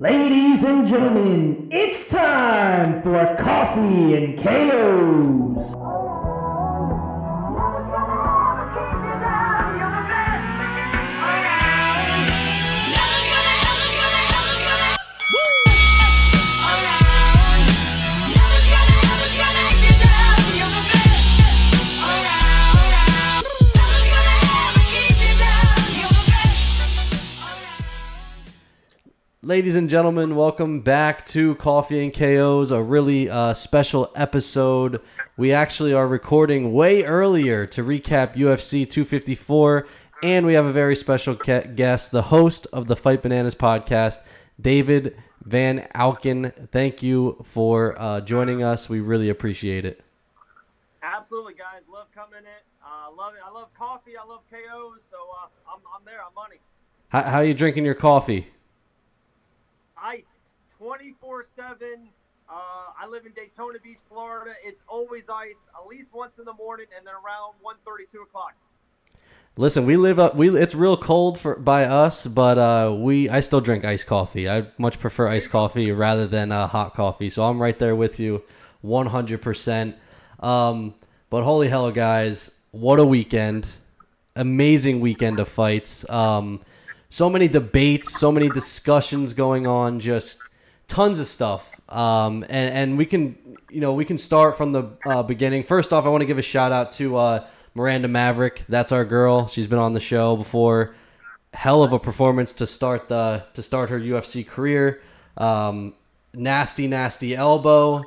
Ladies and gentlemen, it's time for Coffee and KOs. Ladies and gentlemen, welcome back to Coffee and KOs, a really uh, special episode. We actually are recording way earlier to recap UFC 254, and we have a very special ca- guest, the host of the Fight Bananas podcast, David Van Auken. Thank you for uh, joining us. We really appreciate it. Absolutely, guys. Love coming in. Uh, love it. I love coffee. I love KOs. So uh, I'm, I'm there. I'm money. How, how are you drinking your coffee? Iced 24 7. Uh, I live in Daytona Beach, Florida. It's always iced, at least once in the morning, and then around 1.30, 2 o'clock. Listen, we live up. We it's real cold for by us, but uh, we I still drink iced coffee. I much prefer iced coffee rather than uh, hot coffee. So I'm right there with you, 100. percent um, But holy hell, guys, what a weekend! Amazing weekend of fights. Um, so many debates, so many discussions going on. Just tons of stuff. Um, and and we can you know we can start from the uh, beginning. First off, I want to give a shout out to. Uh, Miranda Maverick, that's our girl. She's been on the show before. Hell of a performance to start the to start her UFC career. Um, nasty, nasty elbow,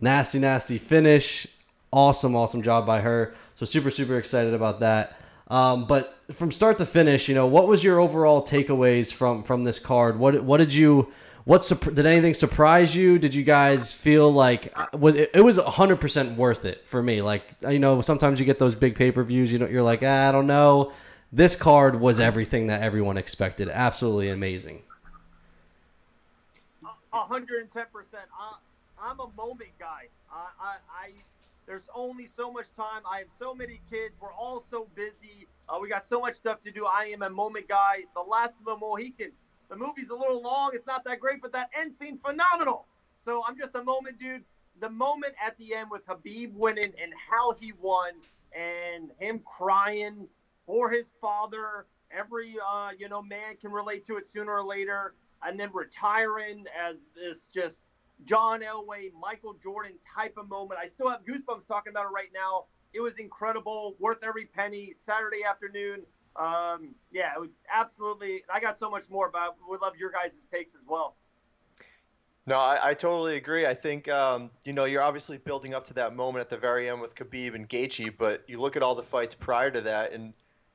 nasty, nasty finish. Awesome, awesome job by her. So super, super excited about that. Um, but from start to finish, you know, what was your overall takeaways from from this card? What what did you what did anything surprise you? Did you guys feel like was it, it was hundred percent worth it for me? Like you know, sometimes you get those big pay per views. You know, you're like, ah, I don't know. This card was everything that everyone expected. Absolutely amazing. Hundred and ten percent. I'm a moment guy. I, I, I, there's only so much time. I have so many kids. We're all so busy. Uh, we got so much stuff to do. I am a moment guy. The Last of the Mohicans. The movie's a little long. It's not that great, but that end scene's phenomenal. So I'm just a moment, dude. The moment at the end with Habib winning and how he won, and him crying for his father. Every uh, you know man can relate to it sooner or later and then retiring as this just John Elway, Michael Jordan type of moment. I still have goosebumps talking about it right now. It was incredible, worth every penny. Saturday afternoon. Um, yeah, it was absolutely. I got so much more, but would love your guys' takes as well. No, I, I totally agree. I think um, you know you're obviously building up to that moment at the very end with Khabib and Gaethje, but you look at all the fights prior to that, and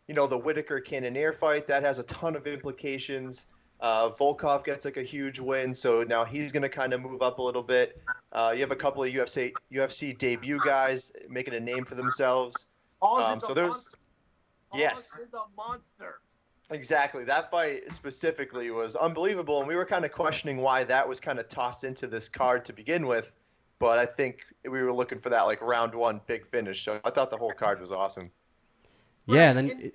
you know the Whittaker Cannonier fight that has a ton of implications. Uh, Volkov gets like a huge win, so now he's going to kind of move up a little bit. Uh, you have a couple of UFC UFC debut guys making a name for themselves. Um, so there's. Yes, is a monster. exactly that fight specifically was unbelievable, and we were kind of questioning why that was kind of tossed into this card to begin with. But I think we were looking for that like round one big finish. So I thought the whole card was awesome. Yeah, and then And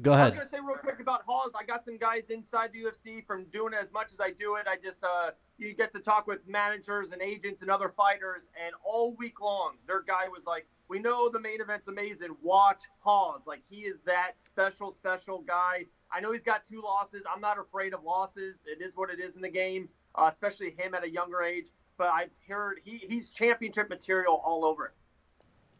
go ahead. I was gonna say real quick about Hawes. I got some guys inside the UFC from doing as much as I do it. I just uh, you get to talk with managers and agents and other fighters, and all week long, their guy was like, "We know the main event's amazing. Watch Hawes. Like he is that special, special guy. I know he's got two losses. I'm not afraid of losses. It is what it is in the game, uh, especially him at a younger age. But I've heard he, he's championship material all over it.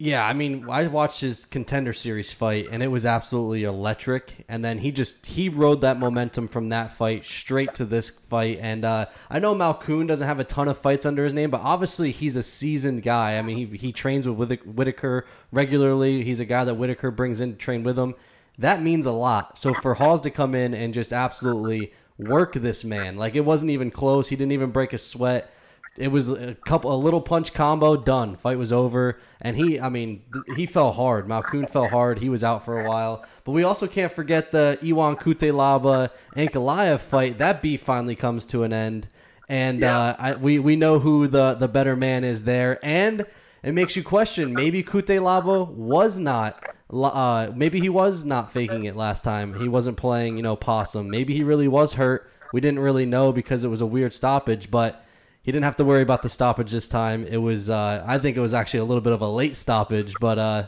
Yeah, I mean, I watched his contender series fight, and it was absolutely electric. And then he just he rode that momentum from that fight straight to this fight. And uh, I know Malkoun doesn't have a ton of fights under his name, but obviously he's a seasoned guy. I mean, he he trains with Whittaker regularly. He's a guy that Whittaker brings in to train with him. That means a lot. So for Hawes to come in and just absolutely work this man, like it wasn't even close. He didn't even break a sweat. It was a couple, a little punch combo, done. Fight was over, and he, I mean, he fell hard. Malkoun fell hard. He was out for a while, but we also can't forget the Ion Cutelaba Ankalaev fight. That beef finally comes to an end, and uh, I, we we know who the the better man is there, and it makes you question maybe Kutelaba was not. Uh, maybe he was not faking it last time. He wasn't playing, you know, possum. Maybe he really was hurt. we didn't really know because it was a weird stoppage, but he didn't have to worry about the stoppage this time. It was, uh, I think it was actually a little bit of a late stoppage, but uh,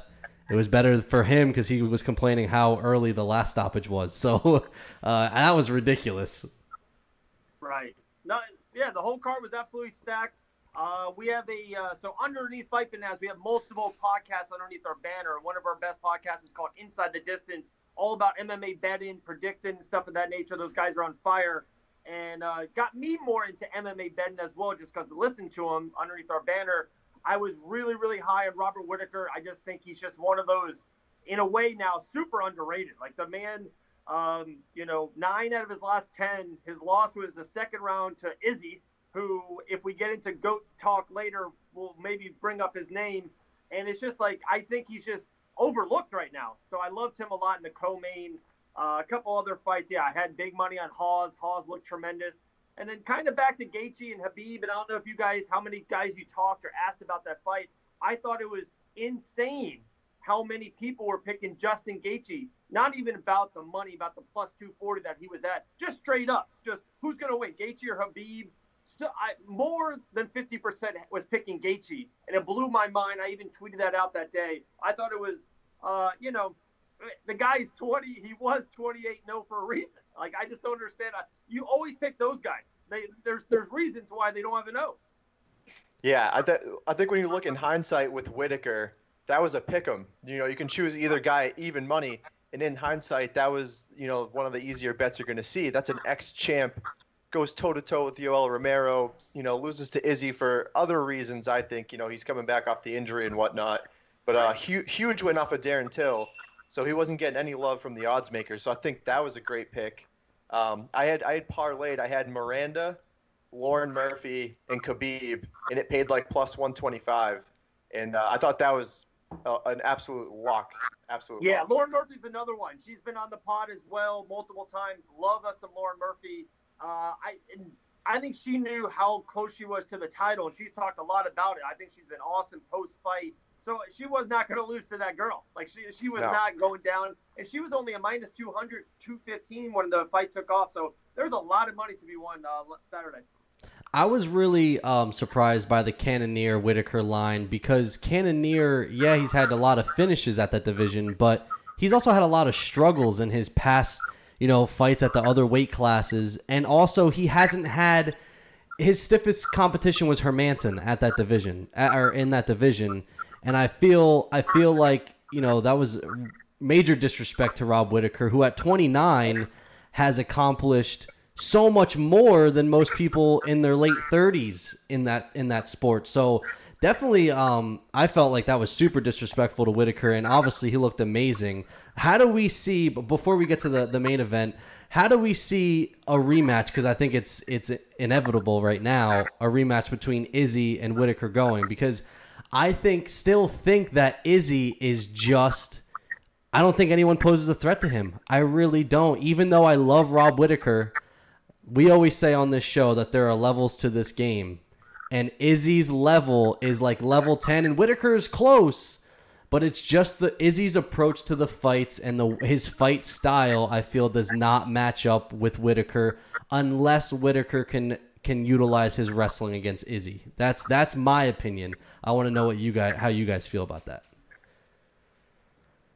it was better for him because he was complaining how early the last stoppage was. So uh, that was ridiculous. Right. No, yeah, the whole card was absolutely stacked. Uh, we have a uh, so underneath Fight Bananas, we have multiple podcasts underneath our banner. One of our best podcasts is called Inside the Distance, all about MMA betting, predicting, stuff of that nature. Those guys are on fire, and uh, got me more into MMA betting as well, just because listening to him underneath our banner. I was really, really high on Robert Whittaker. I just think he's just one of those, in a way now, super underrated. Like the man, um, you know, nine out of his last ten, his loss was the second round to Izzy who, if we get into GOAT talk later, will maybe bring up his name. And it's just like, I think he's just overlooked right now. So I loved him a lot in the co main. Uh, a couple other fights, yeah, I had big money on Hawes. Hawes looked tremendous. And then kind of back to Gaethje and Habib, And I don't know if you guys, how many guys you talked or asked about that fight. I thought it was insane how many people were picking Justin Gaethje. Not even about the money, about the plus 240 that he was at. Just straight up, just who's going to win, Gaethje or Habib? So I, more than 50% was picking Gaethje, and it blew my mind. I even tweeted that out that day. I thought it was, uh, you know, the guy's 20. He was 28 no for a reason. Like I just don't understand. You always pick those guys. They, there's there's reasons why they don't have a no. Yeah, I, th- I think when you look in hindsight with Whittaker, that was a pick 'em. You know, you can choose either guy even money, and in hindsight, that was you know one of the easier bets you're going to see. That's an ex-champ goes toe to toe with Yoel Romero. You know, loses to Izzy for other reasons. I think you know he's coming back off the injury and whatnot. But uh, hu- huge win off of Darren Till, so he wasn't getting any love from the odds makers. So I think that was a great pick. Um, I had I had parlayed. I had Miranda, Lauren Murphy, and Khabib, and it paid like plus one twenty five. And uh, I thought that was uh, an absolute lock. Absolutely. Yeah, Lauren Murphy's another one. She's been on the pod as well multiple times. Love us some Lauren Murphy. Uh, I I think she knew how close she was to the title, and she's talked a lot about it. I think she's been awesome post fight. So she was not going to lose to that girl. Like she she was no. not going down, and she was only a minus 200, 215 when the fight took off. So there's a lot of money to be won uh, Saturday. I was really um, surprised by the Cannonier Whittaker line because Cannonier, yeah, he's had a lot of finishes at that division, but he's also had a lot of struggles in his past you know, fights at the other weight classes. And also, he hasn't had his stiffest competition was Hermansson at that division, at, or in that division. And I feel, I feel like you know that was major disrespect to Rob Whittaker, who at 29 has accomplished so much more than most people in their late 30s in that in that sport. So definitely, um, I felt like that was super disrespectful to Whittaker, and obviously he looked amazing. How do we see But before we get to the, the main event? How do we see a rematch? Because I think it's it's inevitable right now a rematch between Izzy and Whittaker going because I think still think that Izzy is just. I don't think anyone poses a threat to him. I really don't. Even though I love Rob Whittaker, we always say on this show that there are levels to this game, and Izzy's level is like level ten, and Whittaker's close but it's just the Izzy's approach to the fights and the his fight style. I feel does not match up with Whittaker unless Whittaker can can utilize his wrestling against Izzy. That's that's my opinion. I want to know what you guys how you guys feel about that.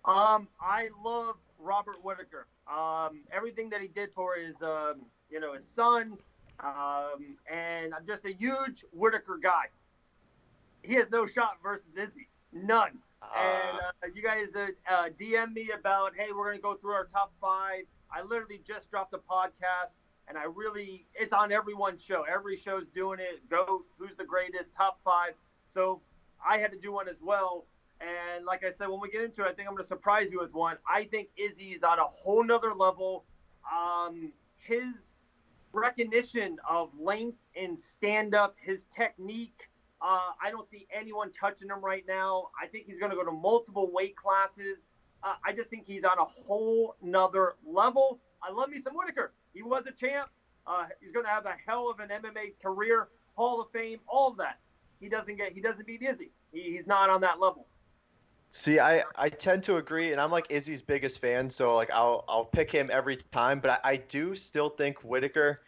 Um, I love Robert Whittaker. Um, everything that he did for his um, you know his son, um, and I'm just a huge Whittaker guy. He has no shot versus Izzy, none and uh, uh, you guys uh, uh DM me about, hey, we're gonna go through our top five. I literally just dropped a podcast, and I really, it's on everyone's show. Every show's doing it. Go, who's the greatest? Top five. So I had to do one as well. And like I said, when we get into it, I think I'm gonna surprise you with one. I think Izzy is on a whole nother level. Um, his recognition of length and stand up, his technique uh, I don't see anyone touching him right now. I think he's going to go to multiple weight classes. Uh, I just think he's on a whole nother level. I love me some Whittaker. He was a champ. Uh, he's going to have a hell of an MMA career, Hall of Fame, all of that. He doesn't get. He doesn't beat Izzy. He, he's not on that level. See, I, I tend to agree, and I'm like Izzy's biggest fan, so like I'll I'll pick him every time. But I, I do still think Whittaker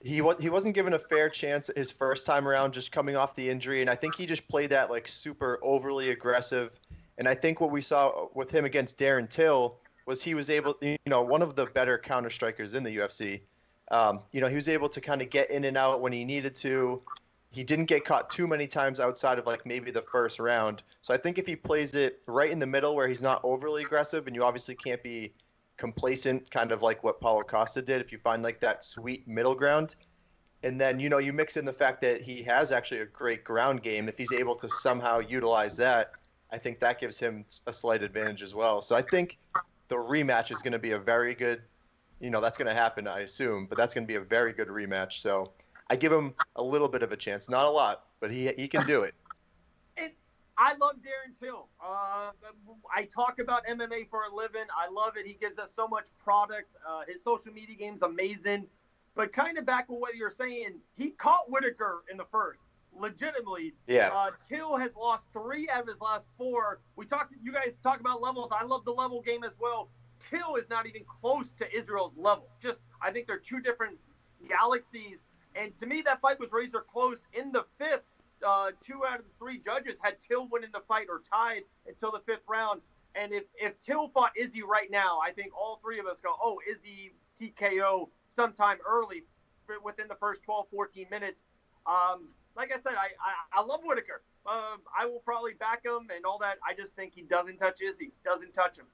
he wa- he wasn't given a fair chance his first time around, just coming off the injury, and I think he just played that like super overly aggressive. And I think what we saw with him against Darren Till was he was able, you know, one of the better counter strikers in the UFC. Um, you know, he was able to kind of get in and out when he needed to. He didn't get caught too many times outside of like maybe the first round. So I think if he plays it right in the middle where he's not overly aggressive, and you obviously can't be complacent, kind of like what Paulo Costa did, if you find like that sweet middle ground, and then you know you mix in the fact that he has actually a great ground game. If he's able to somehow utilize that, I think that gives him a slight advantage as well. So I think the rematch is going to be a very good. You know that's going to happen, I assume, but that's going to be a very good rematch. So I give him a little bit of a chance, not a lot, but he he can do it. it I love Darren Till. Uh, I talk about MMA for a living. I love it. He gives us so much product. Uh, his social media game's amazing. But kind of back with what you're saying, he caught Whittaker in the first. Legitimately, Yeah. Uh, Till has lost three out of his last four. We talked. You guys talk about levels. I love the level game as well. Till is not even close to Israel's level. Just I think they're two different galaxies. And to me, that fight was razor close in the fifth. Uh, two out of the three judges had Till winning the fight or tied until the fifth round. And if, if Till fought Izzy right now, I think all three of us go, oh, Izzy TKO sometime early within the first 12, 14 minutes. Um, like I said, I, I, I love Whittaker. Um, I will probably back him and all that. I just think he doesn't touch Izzy, doesn't touch him.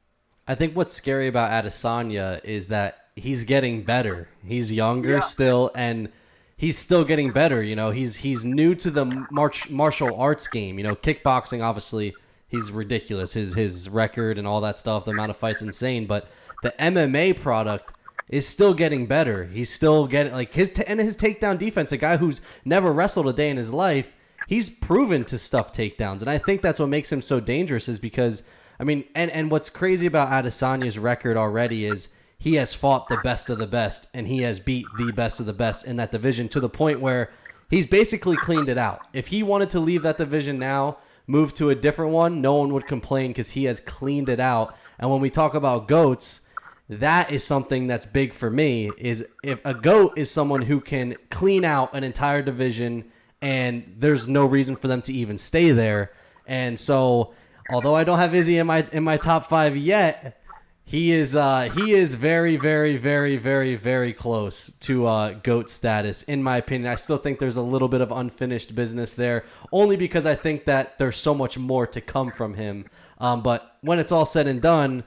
I think what's scary about Adesanya is that he's getting better. He's younger Yeah. still, and he's still getting better. You know, he's he's new to the march, martial arts game. You know, kickboxing obviously he's ridiculous. His his record and all that stuff, the amount of fights, insane. But the MMA product is still getting better. He's still getting like his t- and his takedown defense. A guy who's never wrestled a day in his life, he's proven to stuff takedowns, and I think that's what makes him so dangerous. Is because I mean, and and what's crazy about Adesanya's record already is he has fought the best of the best, and he has beat the best of the best in that division to the point where he's basically cleaned it out. If he wanted to leave that division now, move to a different one, no one would complain because he has cleaned it out. And when we talk about goats, that is something that's big for me. Is if a goat is someone who can clean out an entire division, and there's no reason for them to even stay there. And so, although I don't have Izzy in my in my top five yet, he is uh, he is very very very very very close to uh, goat status in my opinion. I still think there's a little bit of unfinished business there, only because I think that there's so much more to come from him. Um, but when it's all said and done,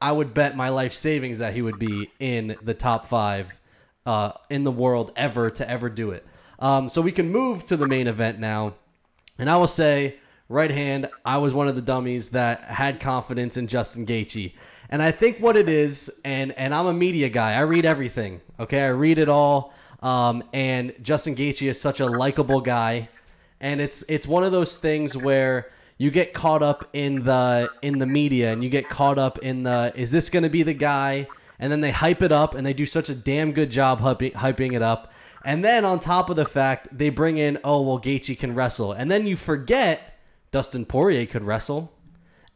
I would bet my life savings that he would be in the top five uh, in the world ever to ever do it. Um, so we can move to the main event now. And I will say, right hand, I was one of the dummies that had confidence in Justin Gaethje. And I think what it is, and and I'm a media guy. I read everything. Okay, I read it all. Um, and Justin Gaethje is such a likable guy, and it's it's one of those things where you get caught up in the in the media, and you get caught up in the is this going to be the guy? And then they hype it up, and they do such a damn good job hyping, it up. And then on top of the fact, they bring in, oh well, Gaethje can wrestle, and then you forget Dustin Poirier could wrestle,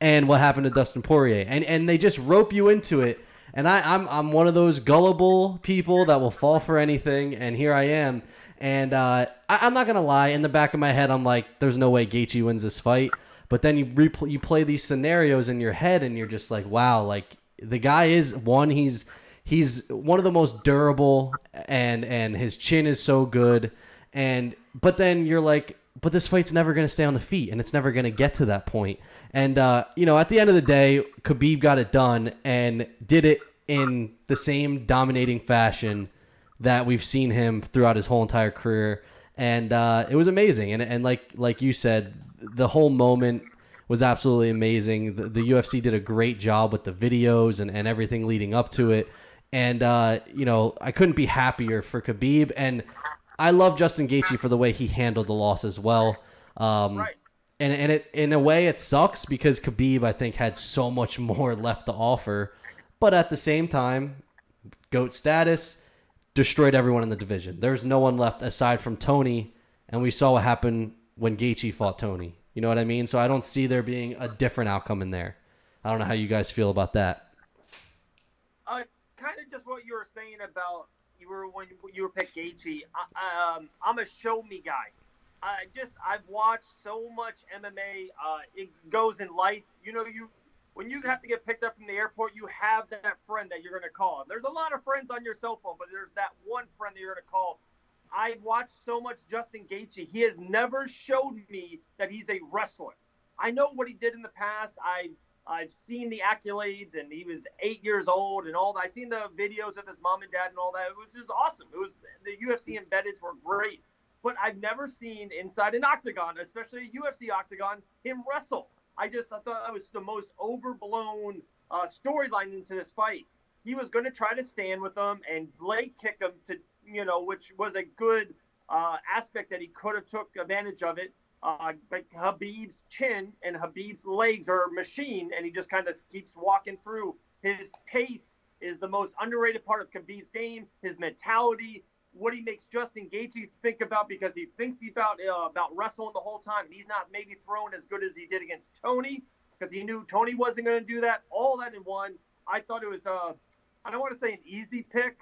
and what happened to Dustin Poirier, and and they just rope you into it. And I, I'm I'm one of those gullible people that will fall for anything, and here I am. And uh, I, I'm not gonna lie, in the back of my head, I'm like, there's no way Gaethje wins this fight. But then you you play these scenarios in your head, and you're just like, wow, like the guy is one, he's he's one of the most durable and and his chin is so good. And but then you're like but this fight's never going to stay on the feet and it's never going to get to that point. And uh, you know at the end of the day Khabib got it done and did it in the same dominating fashion that we've seen him throughout his whole entire career. And uh, it was amazing. And and like like you said the whole moment was absolutely amazing. The, the UFC did a great job with the videos and, and everything leading up to it. And, uh, you know, I couldn't be happier for Khabib. And I love Justin Gaethje for the way he handled the loss as well. Um, Right. And, and it in a way it sucks because Khabib I think had so much more left to offer, but at the same time, goat status destroyed everyone in the division. There's no one left aside from Tony, and we saw what happened when Gaethje fought Tony. You know what I mean? So I don't see there being a different outcome in there. I don't know how you guys feel about that. Uh, kind of just what you were saying about you were when you were picked Gaethje. I, um, I'm a show me guy. I just I've watched so much MMA. Uh, it goes in life. You know, you when you have to get picked up from the airport, you have that friend that you're going to call. There's a lot of friends on your cell phone, but there's that one friend that you're going to call. I watched so much Justin Gaethje. He has never showed me that he's a wrestler. I know what he did in the past. I I've seen the accolades, and he was eight years old, and all that. I've seen the videos of his mom and dad and all that, which is awesome. It was the UFC embeddeds were great, but I've never seen inside an octagon, especially a UFC octagon, him wrestle. I just I thought that was the most overblown uh, storyline into this fight. He was going to try to stand with him and leg kick him to you know, which was a good uh, aspect that he could have took advantage of it. Uh, but Khabib's chin and Habib's legs are machine, and he just kind of keeps walking through. His pace is the most underrated part of Khabib's game. His mentality, what he makes Justin Gaethje think about because he thinks about uh, about wrestling the whole time. He's not maybe thrown as good as he did against Tony because he knew Tony wasn't going to do that. All that in one. I thought it was uh, I don't want to say an easy pick,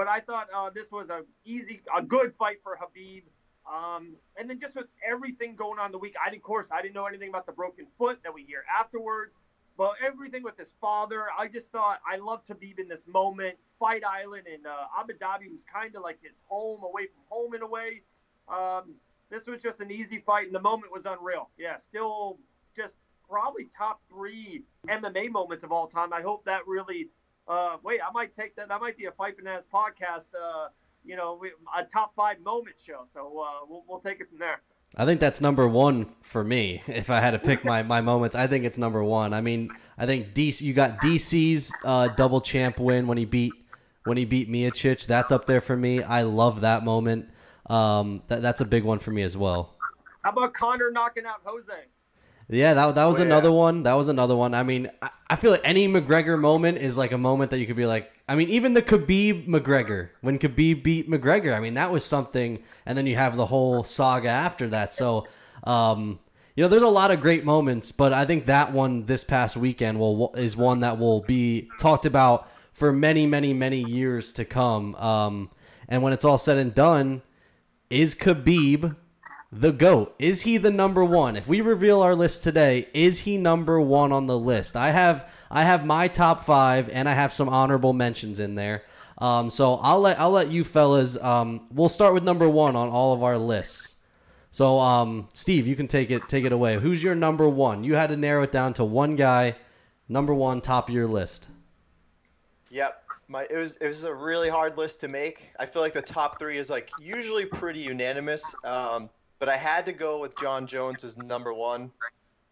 but I thought uh, this was a easy, a good fight for Habib. Um, and then just with everything going on the week, I of course I didn't know anything about the broken foot that we hear afterwards. But everything with his father, I just thought I love Habib in this moment. Fight Island in uh, Abu Dhabi was kind of like his home, away from home in a way. Um, this was just an easy fight, and the moment was unreal. Yeah, still just probably top three MMA moments of all time. I hope that really uh, wait, I might take that. That might be a Fight Bananas podcast. Uh, you know, a top five moment show. So uh, we'll we'll take it from there. I think that's number one for me. If I had to pick my, my moments, I think it's number one. I mean, I think DC. You got DC's uh, double champ win when he beat when he beat Miocic. That's up there for me. I love that moment. Um, that, that's a big one for me as well. How about Conor knocking out Jose? Yeah, that, that was oh, yeah. another one. That was another one. I mean, I, I, feel like any McGregor moment is like a moment that you could be like, I mean, even the Khabib McGregor, when Khabib beat McGregor, I mean, that was something. And then you have the whole saga after that. So, um, you know, there's a lot of great moments, but I think that one this past weekend will is one that will be talked about for many, many, many years to come. Um, and when it's all said and done, is Khabib the GOAT. Is he the number one? If we reveal our list today, is he number one on the list? I have I have my top five and I have some honorable mentions in there. Um, so I'll let I'll let you fellas. Um, we'll start with number one on all of our lists. So um, Steve, you can take it take it away. Who's your number one? You had to narrow it down to one guy, number one, top of your list. Yep. My, it was it was a really hard list to make. I feel like the top three is like usually pretty unanimous. Um, but I had to go with Jon Jones as number one.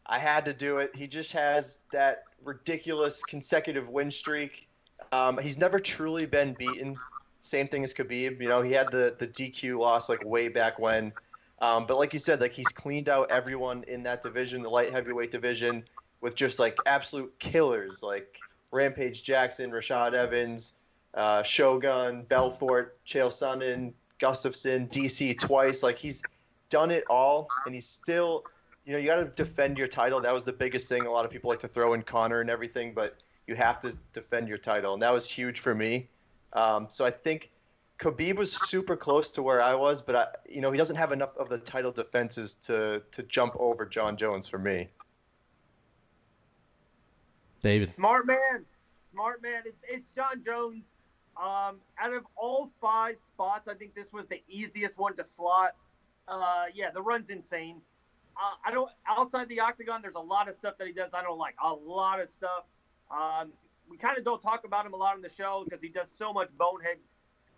I had to do it. He just has that ridiculous consecutive win streak. Um, he's never truly been beaten. Same thing as Khabib. You know, he had the the DQ loss like way back when. Um, but like you said, like he's cleaned out everyone in that division, the light heavyweight division, with just like absolute killers like Rampage Jackson, Rashad Evans, uh, Shogun, Belfort, Chael Sonnen, Gustafsson, DC twice. Like he's done it all, and he's still, you know, you got to defend your title. That was the biggest thing. A lot of people like to throw in Conor and everything, but you have to defend your title, and that was huge for me. Um, so I think Khabib was super close to where I was, but I, you know, he doesn't have enough of the title defenses to to jump over Jon Jones for me. David, smart man, smart man. It's it's Jon Jones. Um, out of all five spots, I think this was the easiest one to slot. Uh, yeah, the run's insane. Uh, I don't outside the octagon. There's a lot of stuff that he does I don't like. A lot of stuff. Um, we kind of don't talk about him a lot on the show because he does so much bonehead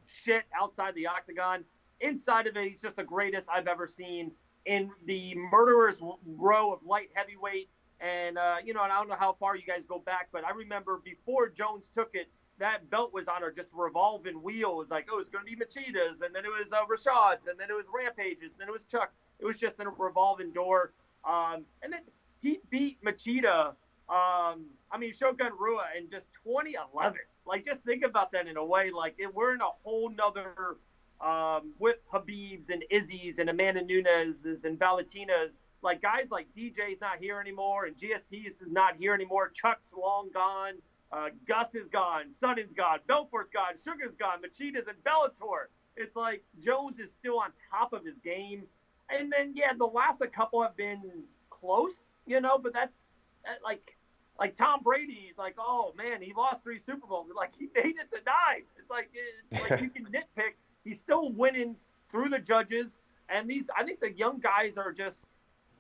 shit outside the octagon. Inside of it, he's just the greatest I've ever seen in the murderer's row of light heavyweight. And uh, you know, and I don't know how far you guys go back, but I remember before Jones took it, that belt was on her just revolving wheel. It was like, oh, it's going to be Machida's, and then it was uh, Rashad's, and then it was Rampage's, and then it was Chuck's. It was just a revolving door. Um, and then he beat Machida. Um, I mean, Shogun Rua in just 2011. Like, just think about that in a way. Like, it, we're in a whole nother um, with Habib's and Izzy's and Amanda Nunes's and Valentina's. Like, guys like DJ's not here anymore, and GSP is not here anymore. Chuck's long gone. Uh, Gus is gone, Sonnen's gone, Belfort's gone, Sugar's gone, Machida's in Bellator. It's like Jones is still on top of his game. And then yeah, the last a couple have been close, you know, but that's that, like like Tom Brady. It's like, oh man, he lost three Super Bowls. Like he made it to nine. It's like it's like you can nitpick. He's still winning through the judges, and these I think the young guys are just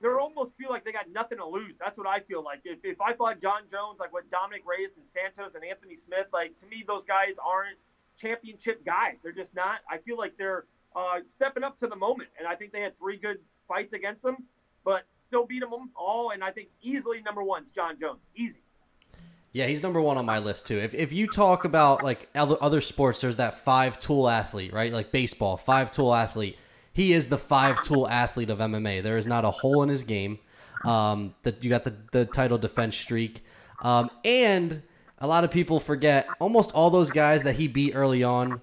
they almost feel like they got nothing to lose. That's what I feel like. If, if I thought Jon Jones, like what Dominick Reyes and Santos and Anthony Smith, like to me, those guys aren't championship guys. They're just not. I feel like they're uh, stepping up to the moment, and I think they had three good fights against them, but still beat them all. And I think easily number one is Jon Jones. Easy. Yeah, he's number one on my list too. If, if you talk about like other sports, there's that five tool athlete, right? Like baseball, five tool athlete. He is the five tool athlete of MMA. There is not a hole in his game. Um, that you got the, the title defense streak. Um, and a lot of people forget almost all those guys that he beat early on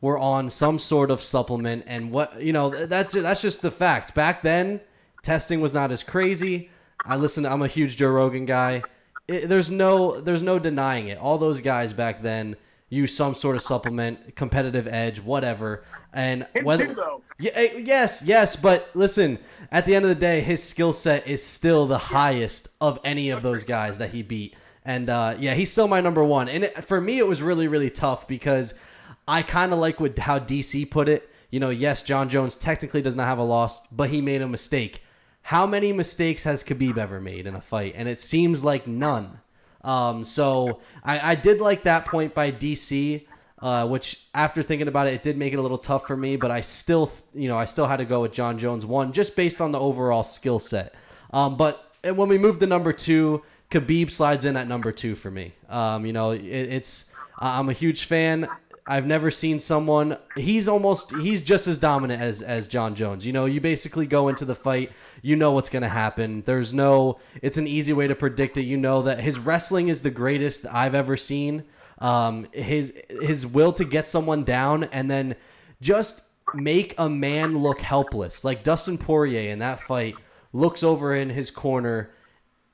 were on some sort of supplement and what you know that's that's just the fact back then testing was not as crazy i listen i'm a huge joe rogan guy it, there's no there's no denying it all those guys back then use some sort of supplement competitive edge whatever and Him whether too, though. Yeah, eh, yes, yes, but listen, at the end of the day, his skill set is still the highest of any of those guys that he beat. And uh, yeah, he's still my number one. And it, for me, it was really, really tough because I kind of like what how DC put it. You know, yes, Jon Jones technically does not have a loss, but he made a mistake. How many mistakes has Khabib ever made in a fight? And it seems like none. Um, so I, I did like that point by DC uh, which after thinking about it, it did make it a little tough for me. But I still, you know, I still had to go with Jon Jones one just based on the overall skill set. Um, but when we move to number two, Khabib slides in at number two for me. Um, you know, it, it's I'm a huge fan. I've never seen someone. He's almost. He's just as dominant as as Jon Jones. You know, you basically go into the fight. You know what's going to happen. There's no. It's an easy way to predict it. You know that his wrestling is the greatest I've ever seen um, his his will to get someone down and then just make a man look helpless. Like Dustin Poirier in that fight looks over in his corner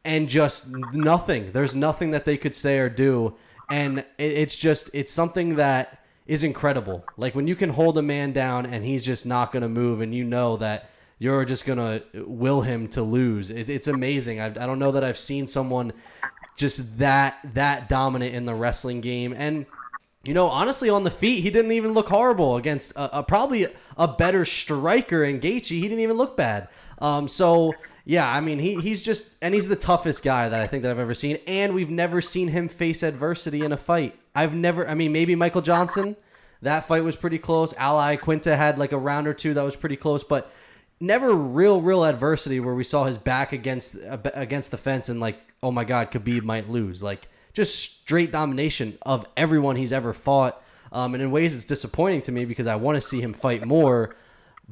and just nothing. There's nothing that they could say or do, and it, it's just it's something that is incredible. Like when you can hold a man down and he's just not going to move, and you know that you're just going to will him to lose. It, it's amazing. I, I don't know that I've seen someone just that that dominant in the wrestling game and you know, honestly, on the feet, he didn't even look horrible against a, a, probably a better striker in Gaethje. He didn't even look bad. Um, so yeah, I mean, he he's just and he's the toughest guy that I think that I've ever seen. And we've never seen him face adversity in a fight. I've never. I mean, maybe Michael Johnson. That fight was pretty close. Ally Iaquinta had like a round or two that was pretty close, but never real real adversity where we saw his back against against the fence and like oh my god Khabib might lose. Like just straight domination of everyone he's ever fought. Um, and in ways it's disappointing to me because I want to see him fight more.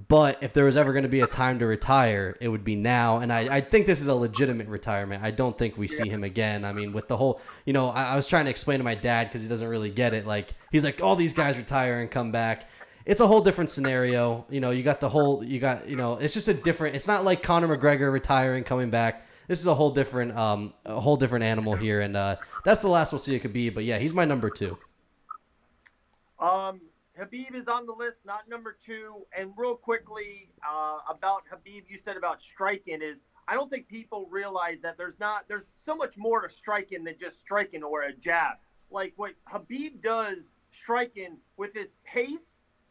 But if there was ever going to be a time to retire it would be now. And I, I think this is a legitimate retirement. I don't think we see him again. I mean with the whole you know I, I was trying to explain to my dad because he doesn't really get it. Like he's like all these guys retire and come back it's a whole different scenario. You know, you got the whole, you got, you know, it's just a different. It's not like Conor McGregor retiring, coming back. This is a whole different, um, a whole different animal here, and uh, that's the last we'll see it could be. But yeah, he's my number two. Um, Habib is on the list, not number two. And real quickly uh, about Habib, you said about striking is I don't think people realize that there's not there's so much more to striking than just striking or a jab. Like what Habib does striking with his pace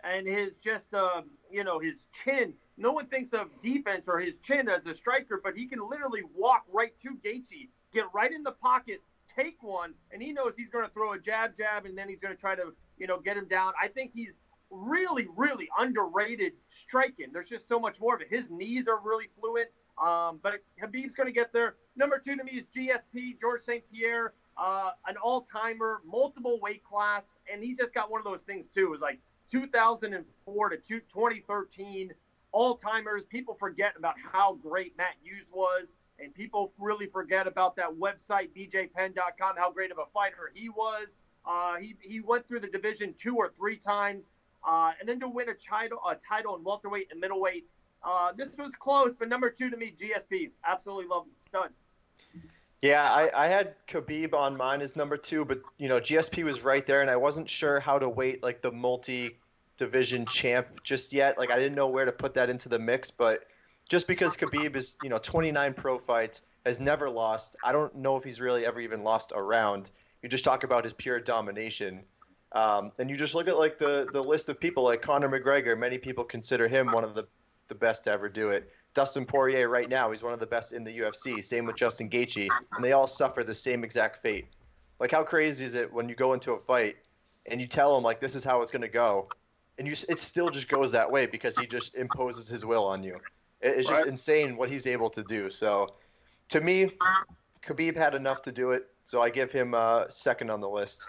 and his just uh, you know his chin. No one thinks of defense or his chin as a striker, but he can literally walk right to Gaethje, get right in the pocket, take one, and he knows he's going to throw a jab, jab, and then he's going to try to you know get him down. I think he's really, really underrated striking. There's just so much more of it. His knees are really fluent. Um, but Khabib's going to get there. Number two to me is GSP, George St. Pierre, uh, an all timer, multiple weight class. And he's just got one of those things, too. Is like 2004 to 2013 all timers. People forget about how great Matt Hughes was, and people really forget about that website, bjpenn.com, how great of a fighter he was. Uh, he, he went through the division two or three times, uh, and then to win a title, a title in welterweight and middleweight. Uh, this was close, but number two to me, GSP. Absolutely love him. Yeah, I, I had Khabib on mine as number two, but you know GSP was right there, and I wasn't sure how to weight like the multi division champ just yet. Like I didn't know where to put that into the mix, but just because Khabib is you know 29 pro fights, has never lost. I don't know if he's really ever even lost a round. You just talk about his pure domination. Um, and you just look at like the the list of people like Conor McGregor. Many people consider him one of the the best to ever do it. Dustin Poirier right now, he's one of the best in the UFC. Same with Justin Gaethje, and they all suffer the same exact fate. Like how crazy is it when you go into a fight and you tell them like this is how it's going to go, and you it still just goes that way because he just imposes his will on you. It's just right. insane what he's able to do. So, to me, Khabib had enough to do it, so I give him uh, second on the list.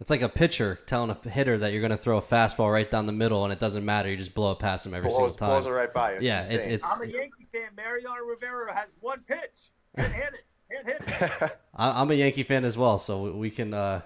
It's like a pitcher telling a hitter that you're going to throw a fastball right down the middle, and it doesn't matter. You just blow it past him every blows, single time. Blows it right by you. It's yeah, it's, it's, I'm a Yankee fan. Mariano Rivera has one pitch. Can't hit it. Can't hit it. I'm a Yankee fan as well, so we can. Uh,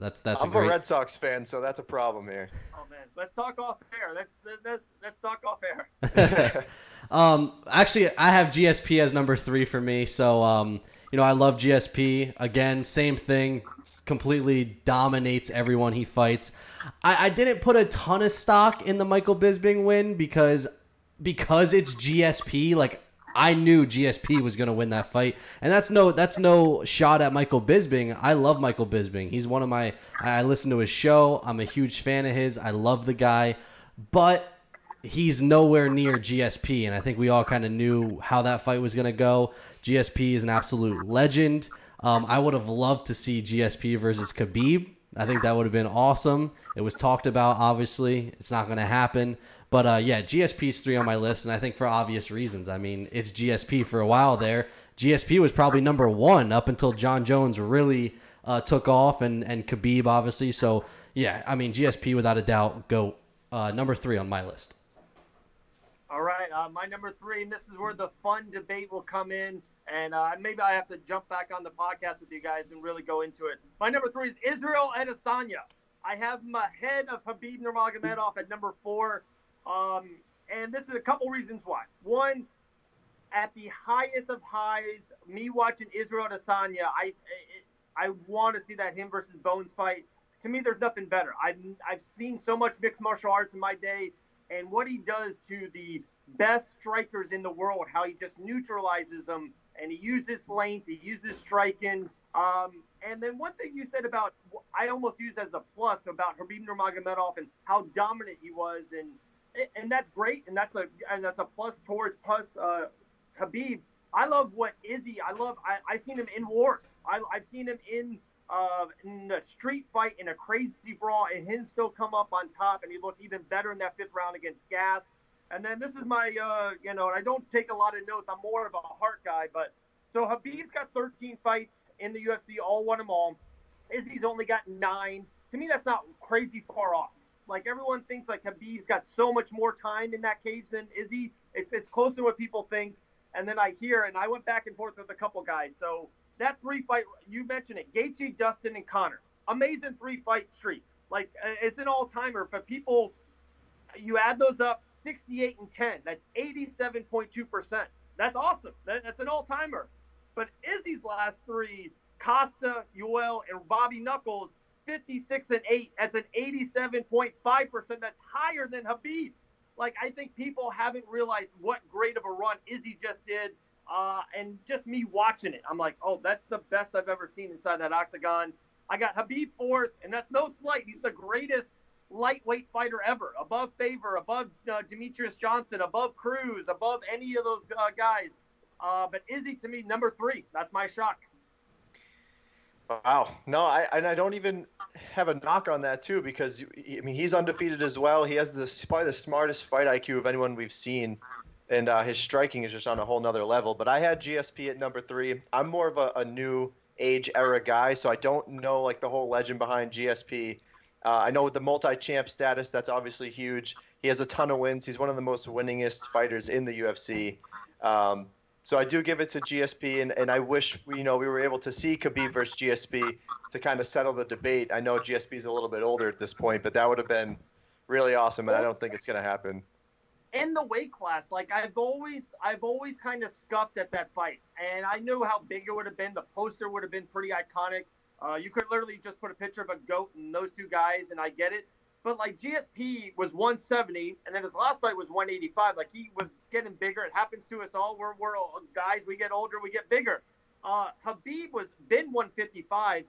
that's that's. I'm a, great... a Red Sox fan, so that's a problem here. Oh man, let's talk off air. Let's let's, let's talk off air. um, actually, I have GSP as number three for me. So, um, you know, I love GSP. Again, same thing completely dominates everyone he fights. I, I didn't put a ton of stock in the Michael Bisping win because because it's GSP. Like I knew GSP was going to win that fight, and that's no that's no shot at Michael Bisping. I love Michael Bisping. He's one of my. I listen to his show. I'm a huge fan of his. I love the guy, but he's nowhere near GSP, and I think we all kind of knew how that fight was going to go. GSP is an absolute legend. Um, I would have loved to see GSP versus Khabib. I think that would have been awesome. It was talked about, obviously. It's not going to happen. But uh, yeah, GSP's three on my list, and I think for obvious reasons. I mean, it's GSP for a while there. GSP was probably number one up until Jon Jones really uh, took off, and, and Khabib, obviously. So yeah, I mean, GSP without a doubt, go uh, number three on my list. All right, uh, my number three, and this is where the fun debate will come in and uh, maybe I have to jump back on the podcast with you guys and really go into it. My number three is Israel Adesanya. I have him ahead of Habib Nurmagomedov at number four, um, and this is a couple reasons why. One, at the highest of highs, me watching Israel Adesanya, I I want to see that him versus Bones fight. To me, there's nothing better. I've I've seen so much mixed martial arts in my day, and what he does to the best strikers in the world, how he just neutralizes them and he uses length, he uses striking. Um, and then one thing you said about I almost use as a plus about Habib Nurmagomedov and how dominant he was, and and that's great, and that's a and that's a plus towards plus uh, Habib. I love what Izzy. I love. I, I've seen him in wars. I, I've seen him in uh, in a street fight in a crazy brawl, and him still come up on top, and he looked even better in that fifth round against Gas. And then this is my, uh, you know, I don't take a lot of notes. I'm more of a heart guy, but so Habib's got 13 fights in the UFC, all won them all. Izzy's only got nine. To me, that's not crazy far off. Like everyone thinks, like Habib's got so much more time in that cage than Izzy. It's it's closer to what people think. And then I hear, and I went back and forth with a couple guys. So that three fight, you mentioned it, Gaethje, Dustin, and Conor. Amazing three fight streak. Like it's an all timer. But people, you add those up, 68 and 10. That's 87.2%. That's awesome. That, that's an all timer. But Izzy's last three, Costa, Yoel, and Bobby Knuckles, 56 and 8. That's an 87.5%. That's higher than Habib's. Like, I think people haven't realized what great of a run Izzy just did. Uh, and just me watching it, I'm like, oh, that's the best I've ever seen inside that octagon. I got Habib fourth, and that's no slight. He's the greatest lightweight fighter ever, above Faber, above uh, Demetrious Johnson, above Cruz, above any of those uh, guys. Uh, but Izzy to me number three. That's my shock. Wow. No, I and I don't even have a knock on that too because I mean he's undefeated as well. He has the probably the smartest fight IQ of anyone we've seen, and uh, his striking is just on a whole nother level. But I had GSP at number three. I'm more of a, a new age era guy, so I don't know like the whole legend behind GSP. Uh, I know with the multi-champ status, that's obviously huge. He has a ton of wins. He's one of the most winningest fighters in the UFC. Um, so I do give it to GSP, and, and I wish you know we were able to see Khabib versus GSP to kind of settle the debate. I know GSP is a little bit older at this point, but that would have been really awesome, and I don't think it's going to happen. in the weight class, like I've always, I've always kind of scuffed at that fight, and I knew how big it would have been. The poster would have been pretty iconic. Uh, you could literally just put a picture of a goat and those two guys, and I get it. But like GSP was 170, and then his last fight was 185. Like he was getting bigger. It happens to us all. We're, we're guys. We get older. We get bigger. Uh, Khabib was been 155,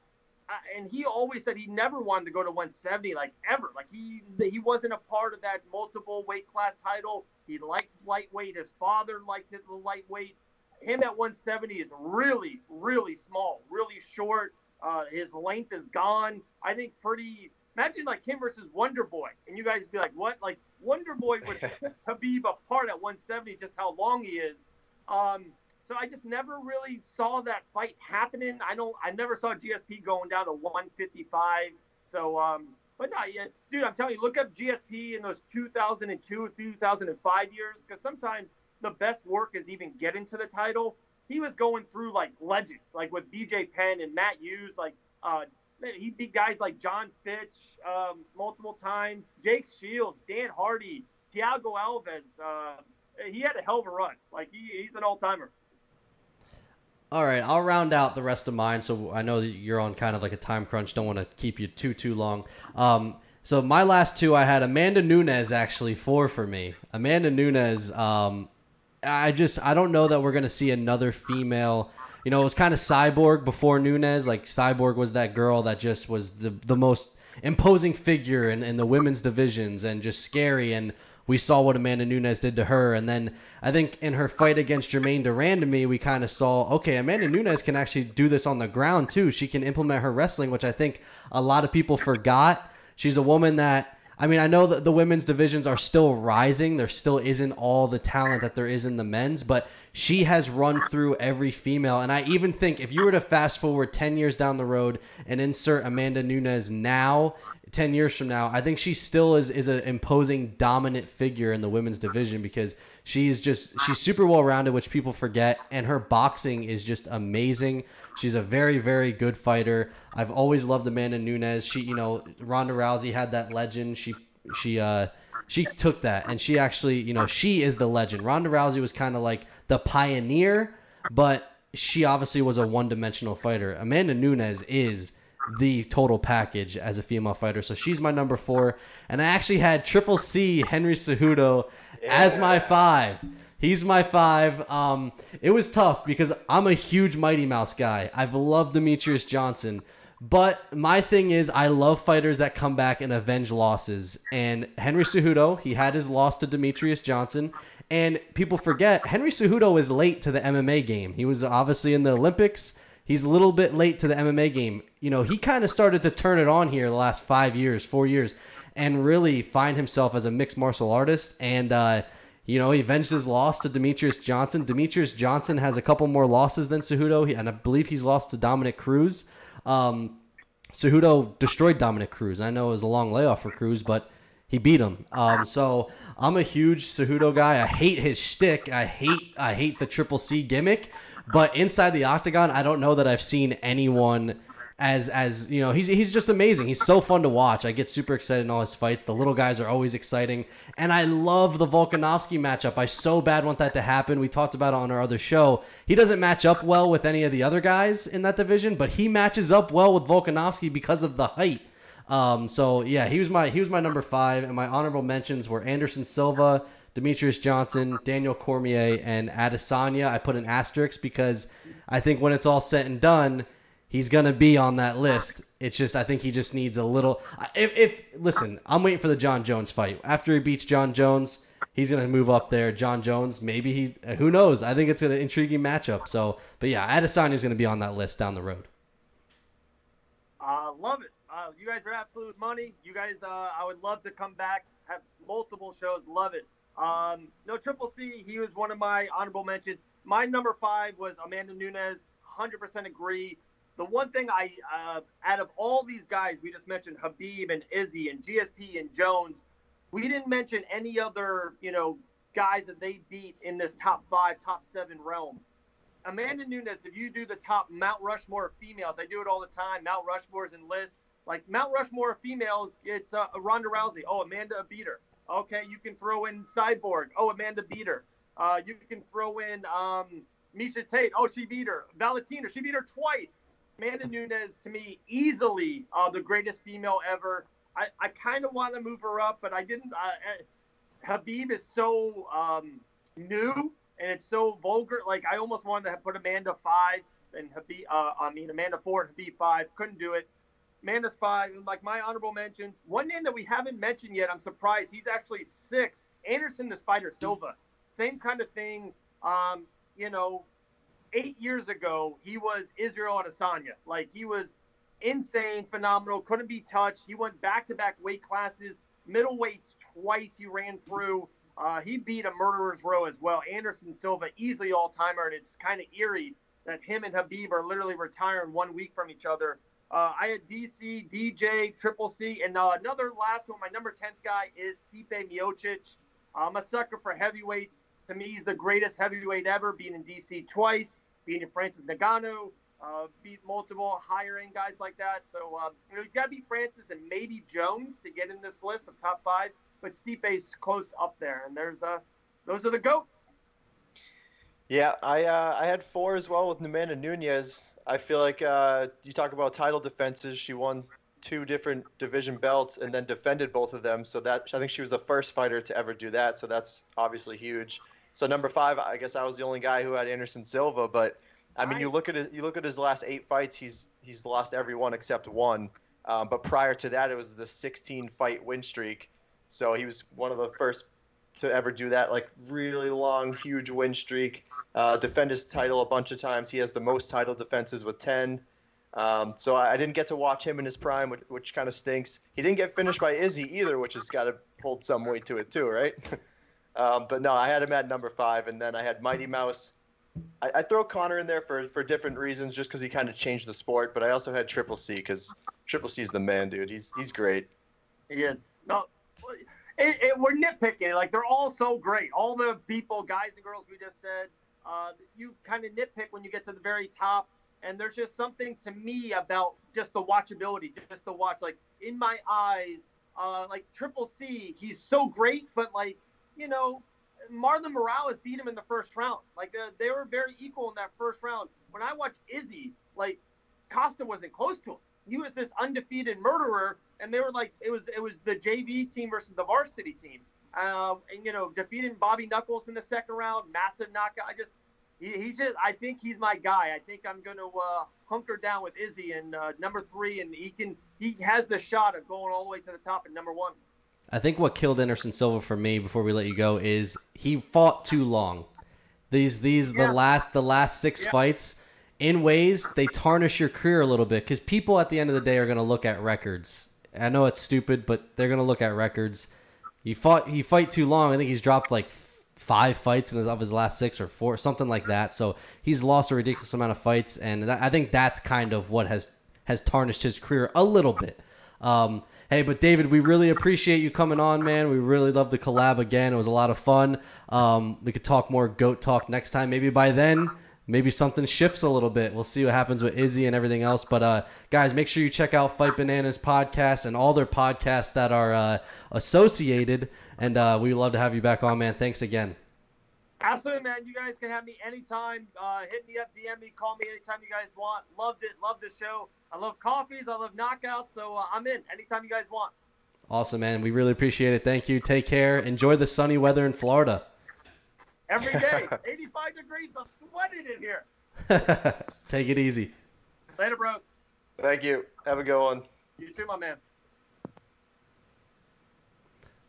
uh, and he always said he never wanted to go to 170, like ever. Like he he wasn't a part of that multiple weight class title. He liked lightweight. His father liked it the lightweight. Him at 170 is really really small, really short. Uh, his length is gone. I think pretty. Imagine like him versus Wonder Boy, and you guys be like, "What?" Like Wonder Boy would Khabib apart at 170, just how long he is. Um, so I just never really saw that fight happening. I don't. I never saw GSP going down to 155. So, um, but not yet, dude. I'm telling you, look up GSP in those 2002, 2005 years, because sometimes the best work is even getting to the title. He was going through like legends, like with BJ Penn and Matt Hughes. Like, uh, he beat guys like Jon Fitch um, multiple times, Jake Shields, Dan Hardy, Thiago Alves. Uh, he had a hell of a run. Like he, he's an all timer. All right, I'll round out the rest of mine. So I know that you're on kind of like a time crunch. Don't want to keep you too too long. Um, so my last two, I had Amanda Nunes actually four for me. Amanda Nunes. Um, I just I don't know that we're gonna see another female. You know, it was kind of Cyborg before Nunes. Like Cyborg was that girl that just was the the most imposing figure in, in the women's divisions and just scary and we saw what Amanda Nunes did to her. And then I think in her fight against Germaine de Randamie, we kind of saw, okay, Amanda Nunes can actually do this on the ground too. She can implement her wrestling, which I think a lot of people forgot. She's a woman that, I mean, I know that the women's divisions are still rising. There still isn't all the talent that there is in the men's, but she has run through every female. And I even think if you were to fast forward 10 years down the road and insert Amanda Nunes now 10 years from now, I think she still is is an imposing dominant figure in the women's division because she is just she's super well rounded, which people forget, and her boxing is just amazing. She's a very very good fighter. I've always loved Amanda Nunes. She, you know, Ronda Rousey had that legend. She she uh she took that and she actually, you know, she is the legend. Ronda Rousey was kind of like the pioneer, but she obviously was a one-dimensional fighter. Amanda Nunes is the total package as a female fighter. So she's my number four. And I actually had Triple C Henry Cejudo yeah. as my five. He's my five. Um, it was tough because I'm a huge Mighty Mouse guy. I've loved Demetrious Johnson. But my thing is, I love fighters that come back and avenge losses. And Henry Cejudo, he had his loss to Demetrious Johnson. And people forget, Henry Cejudo is late to the MMA game. He was obviously in the Olympics. He's a little bit late to the MMA game. You know, he kind of started to turn it on here the last five years, four years, and really find himself as a mixed martial artist. And, uh, you know, he avenged his loss to Demetrious Johnson. Demetrious Johnson has a couple more losses than Cejudo, and I believe he's lost to Dominick Cruz. Um, Cejudo destroyed Dominick Cruz. I know it was a long layoff for Cruz, but he beat him. Um, so I'm a huge Cejudo guy. I hate his shtick. I hate I hate the Triple C gimmick. But inside the octagon, I don't know that I've seen anyone as as you know he's he's just amazing. He's so fun to watch. I get super excited in all his fights. The little guys are always exciting, and I love the Volkanovski matchup. I so bad want that to happen. We talked about it on our other show. He doesn't match up well with any of the other guys in that division, but he matches up well with Volkanovski because of the height. Um, so yeah, he was my he was my number five, and my honorable mentions were Anderson Silva. Demetrious Johnson, Daniel Cormier, and Adesanya. I put an asterisk because I think when it's all said and done, he's gonna be on that list. It's just I think he just needs a little. If, if listen, I'm waiting for the Jon Jones fight. After he beats Jon Jones, he's gonna move up there. Jon Jones, maybe he. Who knows? I think it's an intriguing matchup. So, but yeah, Adesanya's gonna be on that list down the road. Uh, love it. Uh, you guys are absolute money. You guys, uh, I would love to come back, have multiple shows. Love it. Um, no, Triple C, he was one of my honorable mentions. My number five was Amanda Nunes. 100% agree. The one thing I, uh, out of all these guys we just mentioned, Habib and Izzy and GSP and Jones, we didn't mention any other, you know, guys that they beat in this top five, top seven realm. Amanda Nunes, if you do the top Mount Rushmore females, I do it all the time. Mount Rushmore's in list. Like Mount Rushmore females, it's uh, Ronda Rousey. Oh, Amanda beat her. Okay, you can throw in Cyborg. Oh, Amanda beat her. Uh, you can throw in um, Miesha Tate. Oh, she beat her. Valentina, she beat her twice. Amanda Nunes, to me, easily uh, the greatest female ever. I, I kind of want to move her up, but I didn't. Uh, Khabib is so um, new and it's so vulgar. Like I almost wanted to put Amanda five and Habib. Uh, I mean Amanda four and Khabib five. Couldn't do it. Five. And like my honorable mentions, one name that we haven't mentioned yet. I'm surprised he's actually six. Anderson the Spider Silva. Same kind of thing. Um, you know, eight years ago he was Israel Adesanya. Like he was insane, phenomenal, couldn't be touched. He went back to back weight classes, middleweights twice he ran through. Uh, he beat a murderer's row as well. Anderson Silva, easily all timer, and it's kind of eerie that him and Habib are literally retiring one week from each other. Uh, I had DC, DJ, Triple C, and uh, another last one. My number 10th guy is Stipe Miocic. I'm a sucker for heavyweights. To me, he's the greatest heavyweight ever, being in DC twice, being in Francis Ngannou, uh, beat multiple higher end guys like that. So uh, you know, he's got to beat Francis and maybe Jones to get in this list of top five. But Stipe's close up there, and there's uh, those are the goats. Yeah, I uh, I had four as well with Amanda Nunes. I feel like uh, you talk about title defenses. She won two different division belts and then defended both of them. So that I think she was the first fighter to ever do that. So that's obviously huge. So number five, I guess I was the only guy who had Anderson Silva, but I mean, you look at his, you look at his last eight fights. He's he's lost every one except one. Um, but prior to that, it was the 16 fight win streak. So he was one of the first to ever do that, like really long, huge win streak. Uh, defend his title a bunch of times. He has the most title defenses with 10. Um, so I, I, didn't get to watch him in his prime, which, which kind of stinks. He didn't get finished by Izzy either, which has got to hold some weight to it too, right? um, but no, I had him at number five, and then I had Mighty Mouse I, I throw Conor in there for, for different reasons, just because he kind of changed the sport. But I also had Triple C because Triple C's the man, dude. He's he's great. He is. No, it, it, we're nitpicking. Like they're all so great. All the people, guys and girls, we just said. Uh, you kind of nitpick when you get to the very top, and there's just something to me about just the watchability, just the watch. Like in my eyes, uh, like Triple C, he's so great, but like you know, Marlon Moraes beat him in the first round. Like uh, they were very equal in that first round. When I watched Izzy, like Costa wasn't close to him. He was this undefeated murderer, and they were like it was it was the JV team versus the varsity team. Um, and you know, defeating Bobby Knuckles in the second round, massive knockout. I just he, he's just I think he's my guy. I think I'm gonna uh, hunker down with Izzy and uh, number three, and he can he has the shot of going all the way to the top at number one. I think what killed Anderson Silva for me before we let you go is he fought too long. These these yeah. the last the last six yeah. fights in ways they tarnish your career a little bit because people at the end of the day are going to look at records. I know it's stupid, but they're to look at records. He fought he fight too long. I think he's dropped like five fights in his, of his last six or four, something like that. So he's lost a ridiculous amount of fights, and that, I think that's kind of what has has tarnished his career a little bit. Um, Hey, but David, we really appreciate you coming on, man. We really love the collab again. It was a lot of fun. Um, we could talk more goat talk next time. Maybe by then, maybe something shifts a little bit. We'll see what happens with Izzy and everything else. But uh, guys, make sure you check out Fight Bananas podcast and all their podcasts that are uh, associated. And uh, we love to have you back on, man. Thanks again. Absolutely, man. You guys can have me anytime. Uh, hit me up, DM me, call me anytime you guys want. Loved it. Love the show. I love coffees. I love knockouts. So uh, I'm in anytime you guys want. Awesome, man. We really appreciate it. Thank you. Take care. Enjoy the sunny weather in Florida. Every day, 85 degrees. I'm sweating in here. Take it easy. Later, bros. Thank you. Have a good one. You too, my man.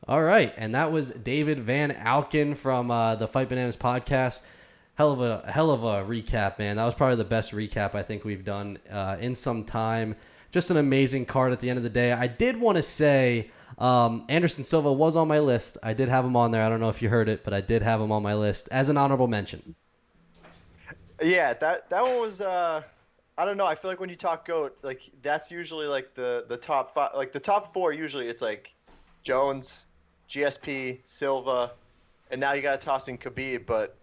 All right, and that was David Van Auken from uh, the Fight Bananas podcast hell of a hell of a recap, man. That was probably the best recap I think we've done uh, in some time. Just an amazing card at the end of the day. I did want to say um, Anderson Silva was on my list. I did have him on there. I don't know if you heard it, but I did have him on my list as an honorable mention. Yeah, that that one was. Uh, I don't know. I feel like when you talk goat, like that's usually like the the top five, like the top four. Usually, it's like Jones, GSP, Silva, and now you got to toss in Khabib. But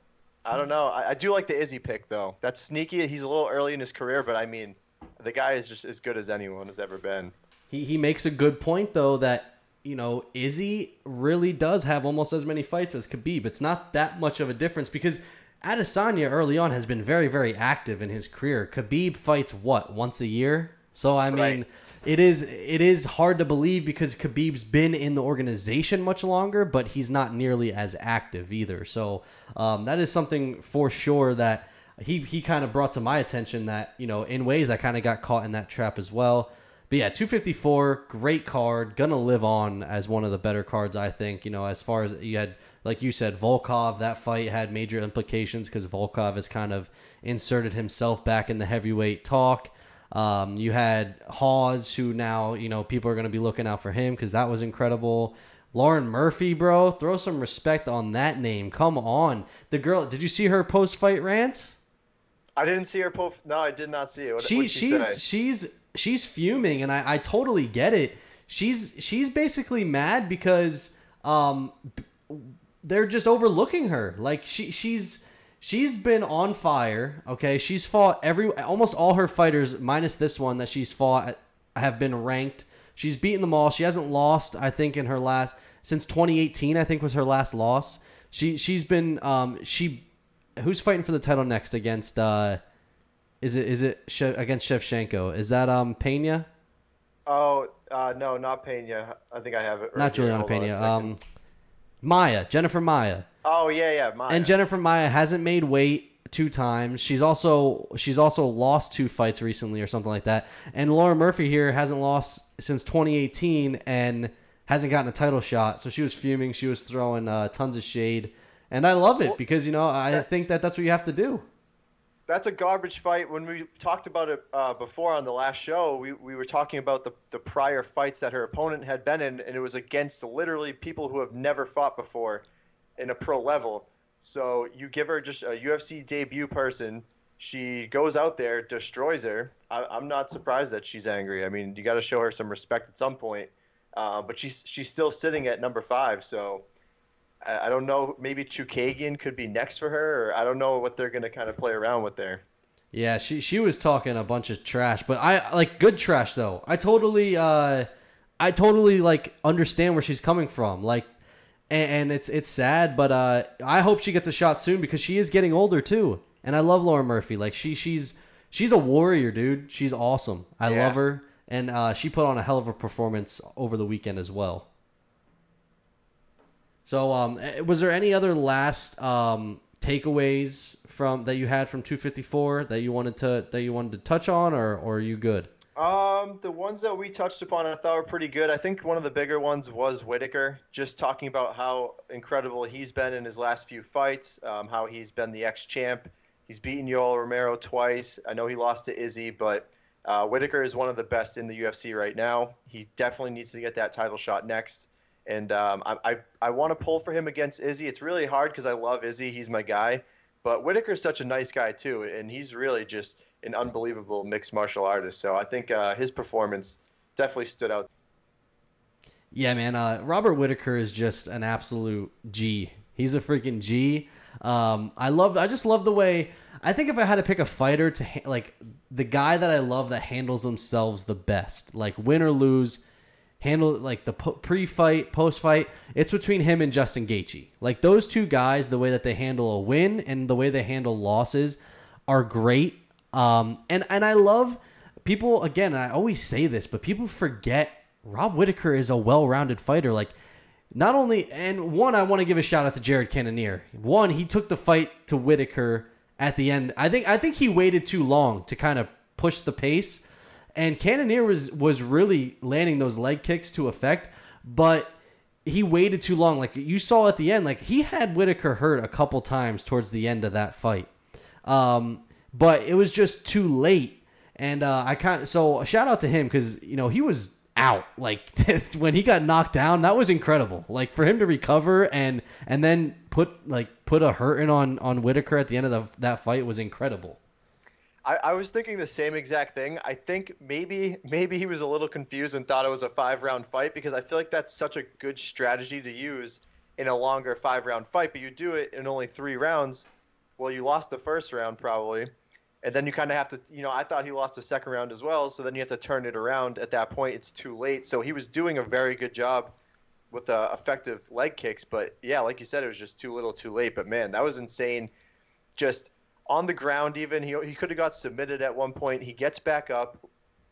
I don't know. I, I, do like the Izzy pick though. That's sneaky. He's a little early in his career, but I mean, the guy is just as good as anyone has ever been. He he makes a good point though that you know, Izzy really does have almost as many fights as Khabib. It's not that much of a difference because Adesanya early on has been very, very active in his career. Khabib fights what once a year, so I mean, Right. it is it is hard to believe because Khabib's been in the organization much longer, but he's not nearly as active either. So um, that is something for sure that he he kind of brought to my attention that you know in ways I kind of got caught in that trap as well. But yeah, 254, great card, gonna live on as one of the better cards I think. You know, as far as you had, like you said, Volkov. That fight had major implications because Volkov has kind of inserted himself back in the heavyweight talk. Um, you had Hawes, who now you know people are gonna be looking out for him because that was incredible. Lauren Murphy, bro, throw some respect on that name. Come on, the girl. Did you see her post fight rants? I didn't see her post. No, I did not see it. What, she she she's say? she's she's fuming and I, I totally get it she's she's basically mad because um they're just overlooking her like she she's she's been on fire okay she's fought every almost all her fighters minus this one that she's fought have been ranked she's beaten them all she hasn't lost i think in her last since 2018 i think was her last loss she she's been um she who's fighting for the title next against uh is it is it Shev, against Shevchenko? Is that um Pena? Oh, uh, no, not Pena. I think I have it. Right Not. Juliana Hold on a Pena. Um, Maia, Jennifer Maia, Oh yeah, yeah. Mine. and Jennifer Maia hasn't made weight two times. She's also she's also lost two fights recently or something like that. And Lauren Murphy here hasn't lost since 2018 and hasn't gotten a title shot. So she was fuming. She was throwing uh, tons of shade, and I love it Well, because you know I think that that's what you have to do. That's a garbage fight. When we talked about it uh, before on the last show, we, we were talking about the, the prior fights that her opponent had been in, and it was against literally people who have never fought before in a pro level. So you give her just a UFC debut person. She goes out there, destroys her. I, I'm not surprised that she's angry. I mean, you got to show her some respect at some point. Uh, but she's she's still sitting at number five. So I, I don't know. Maybe Chookagian could be next for her, or I don't know what they're gonna kind of play around with there. Yeah, she she was talking a bunch of trash, but I like good trash though. I totally uh I totally like understand where she's coming from. Like and, and it's it's sad, but uh I hope she gets a shot soon because she is getting older too. And I love Lauren Murphy. Like she she's she's a warrior, dude. She's awesome. I Yeah. love her and uh she put on a hell of a performance over the weekend as well. So, um, was there any other last um, takeaways from that you had from 254 that you wanted to that you wanted to touch on, or or are you good? Um, the ones that we touched upon, I thought were pretty good. I think one of the bigger ones was Whittaker, just talking about how incredible he's been in his last few fights, um, how he's been the ex-champ. He's beaten Yoel Romero twice. I know he lost to Izzy, but uh, Whittaker is one of the best in the UFC right now. He definitely needs to get that title shot next. And um, I, I, I want to pull for him against Izzy. It's really hard because I love Izzy. He's my guy. But Whittaker's such a nice guy, too. And he's really just an unbelievable mixed martial artist. So I think uh, his performance definitely stood out. Yeah, man. Uh, Robert Whittaker is just an absolute G. He's a freaking G. Um, I love. I just love the way. I think if I had to pick a fighter to ha- like the guy that I love that handles themselves the best, like win or lose, handle like the pre-fight, post-fight. It's between him and Justin Gaethje. Like those two guys, the way that they handle a win and the way they handle losses are great. Um, and and I love people again. I always say this, but people forget Rob Whittaker is a well-rounded fighter. Like not only and one, I want to give a shout out to Jared Cannonier. One, he took the fight to Whittaker at the end. I think I think he waited too long to kind of push the pace, and Cannonier was was really landing those leg kicks to effect, but he waited too long. Like you saw at the end, like he had Whittaker hurt a couple times towards the end of that fight, um, but it was just too late. And uh, I kind of so shout out to him because you know he was out like when he got knocked down that was incredible like for him to recover and and then put like put a hurting on on Whittaker at the end of the, that fight was incredible I, I was thinking the same exact thing. I think maybe maybe he was a little confused and thought it was a five round fight because I feel like that's such a good strategy to use in a longer five round fight, but you do it in only three rounds. Well, you lost the first round probably, and then you kind of have to. You know, I thought he lost the second round as well, so then you have to turn it around. At that point, it's too late. So he was doing a very good job with uh, effective leg kicks. But yeah, like you said, it was just too little, too late. But man, that was insane. Just on the ground, even he he could have got submitted at one point. He gets back up,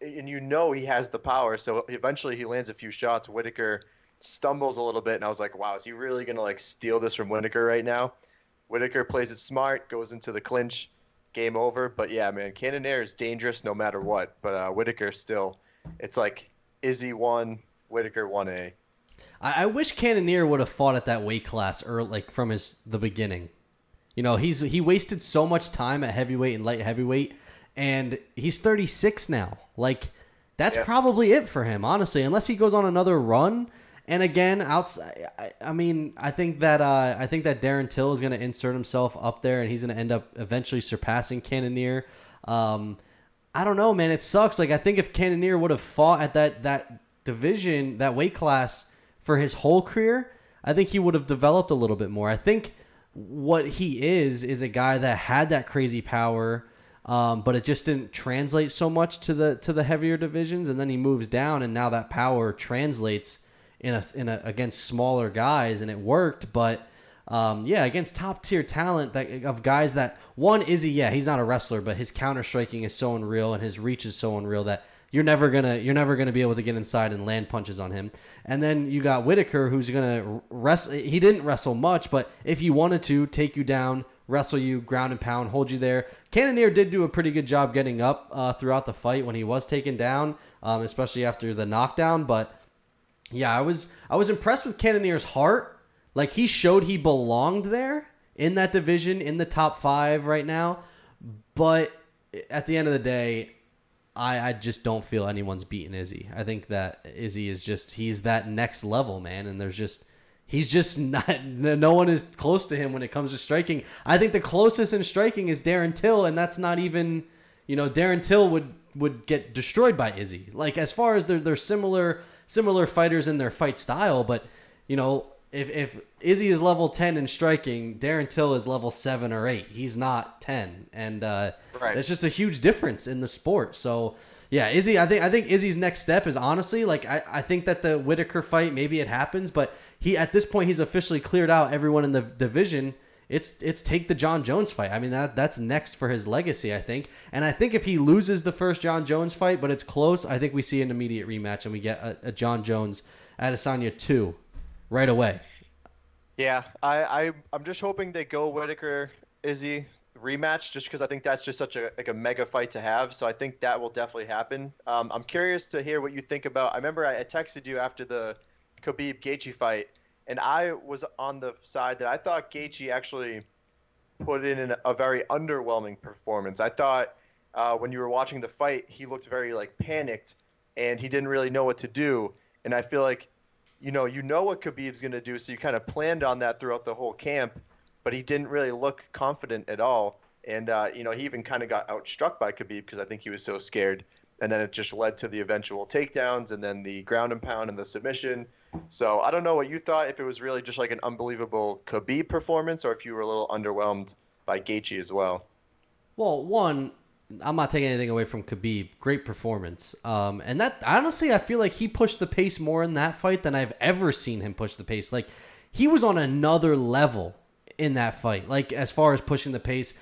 and you know he has the power. So eventually he lands a few shots. Whittaker stumbles a little bit, and I was like, wow, is he really gonna like steal this from Whittaker right now? Whittaker plays it smart, goes into the clinch, game over. But yeah, man, Cannonier is dangerous no matter what. But uh, Whittaker still, it's like Izzy one, Whittaker one A. I, wish Cannonier would have fought at that weight class or like from his the beginning. You know, he's he wasted so much time at heavyweight and light heavyweight, and he's 36 now. Like that's Yeah. probably it for him, honestly, unless he goes on another run. And again, outside, I, I mean, I think that uh, I think that Darren Till is going to insert himself up there, and he's going to end up eventually surpassing Cannonier. Um, I don't know, man. It sucks. Like I think if Cannonier would have fought at that that division, that weight class for his whole career, I think he would have developed a little bit more. I think what he is is a guy that had that crazy power, um, but it just didn't translate so much to the to the heavier divisions. And then he moves down, and now that power translates in a in a against smaller guys, and it worked. But um, yeah, against top tier talent that of guys that one is he yeah, he's not a wrestler, but his counter striking is so unreal and his reach is so unreal that you're never gonna you're never gonna be able to get inside and land punches on him. And then you got Whittaker, who's gonna wrestle. He didn't wrestle much, but if he wanted to, take you down, wrestle you, ground and pound, hold you there. Cannonier did do a pretty good job getting up uh, throughout the fight when he was taken down, um, especially after the knockdown. But yeah, I was I was impressed with Cannonier's heart. Like he showed he belonged there in that division in the top five right now. But at the end of the day, I, I just don't feel anyone's beating Izzy. I think that Izzy is just he's that next level, man, and there's just he's just not no one is close to him when it comes to striking. I think the closest in striking is Darren Till, and that's not even you know Darren Till would would get destroyed by Izzy. Like as far as they're they're similar similar fighters in their fight style, but you know if if Izzy is level ten in striking, Darren Till is level seven or eight. He's not ten, and uh, Right. that's just a huge difference in the sport. So yeah, Izzy, I think I think Izzy's next step is honestly like I, I think that the Whittaker fight maybe it happens, but he at this point he's officially cleared out everyone in the division. It's it's take the Jon Jones fight. I mean that that's next for his legacy, I think. And I think if he loses the first Jon Jones fight, but it's close, I think we see an immediate rematch and we get a, a Jon Jones Adesanya two right away. Yeah, I, I I'm just hoping they go Whittaker Izzy rematch just because I think that's just such a like a mega fight to have. So I think that will definitely happen. Um, I'm curious to hear what you think about. I remember I, texted you after the Khabib Gaethje fight, and I was on the side that I thought Gaethje actually put in an, a very underwhelming performance. I thought uh, when you were watching the fight, he looked very like panicked, and he didn't really know what to do. And I feel like you know, you know what Khabib's going to do, so you kind of planned on that throughout the whole camp, but he didn't really look confident at all. And, uh, you know, he even kind of got outstruck by Khabib because I think he was so scared. And then it just led to the eventual takedowns and then the ground and pound and the submission. So I don't know what you thought, if it was really just like an unbelievable Khabib performance or if you were a little underwhelmed by Gaethje as well. Well, one, I'm not taking anything away from Khabib. Great performance. Um, and that honestly, I feel like he pushed the pace more in that fight than I've ever seen him push the pace. Like he was on another level in that fight. Like as far as pushing the pace,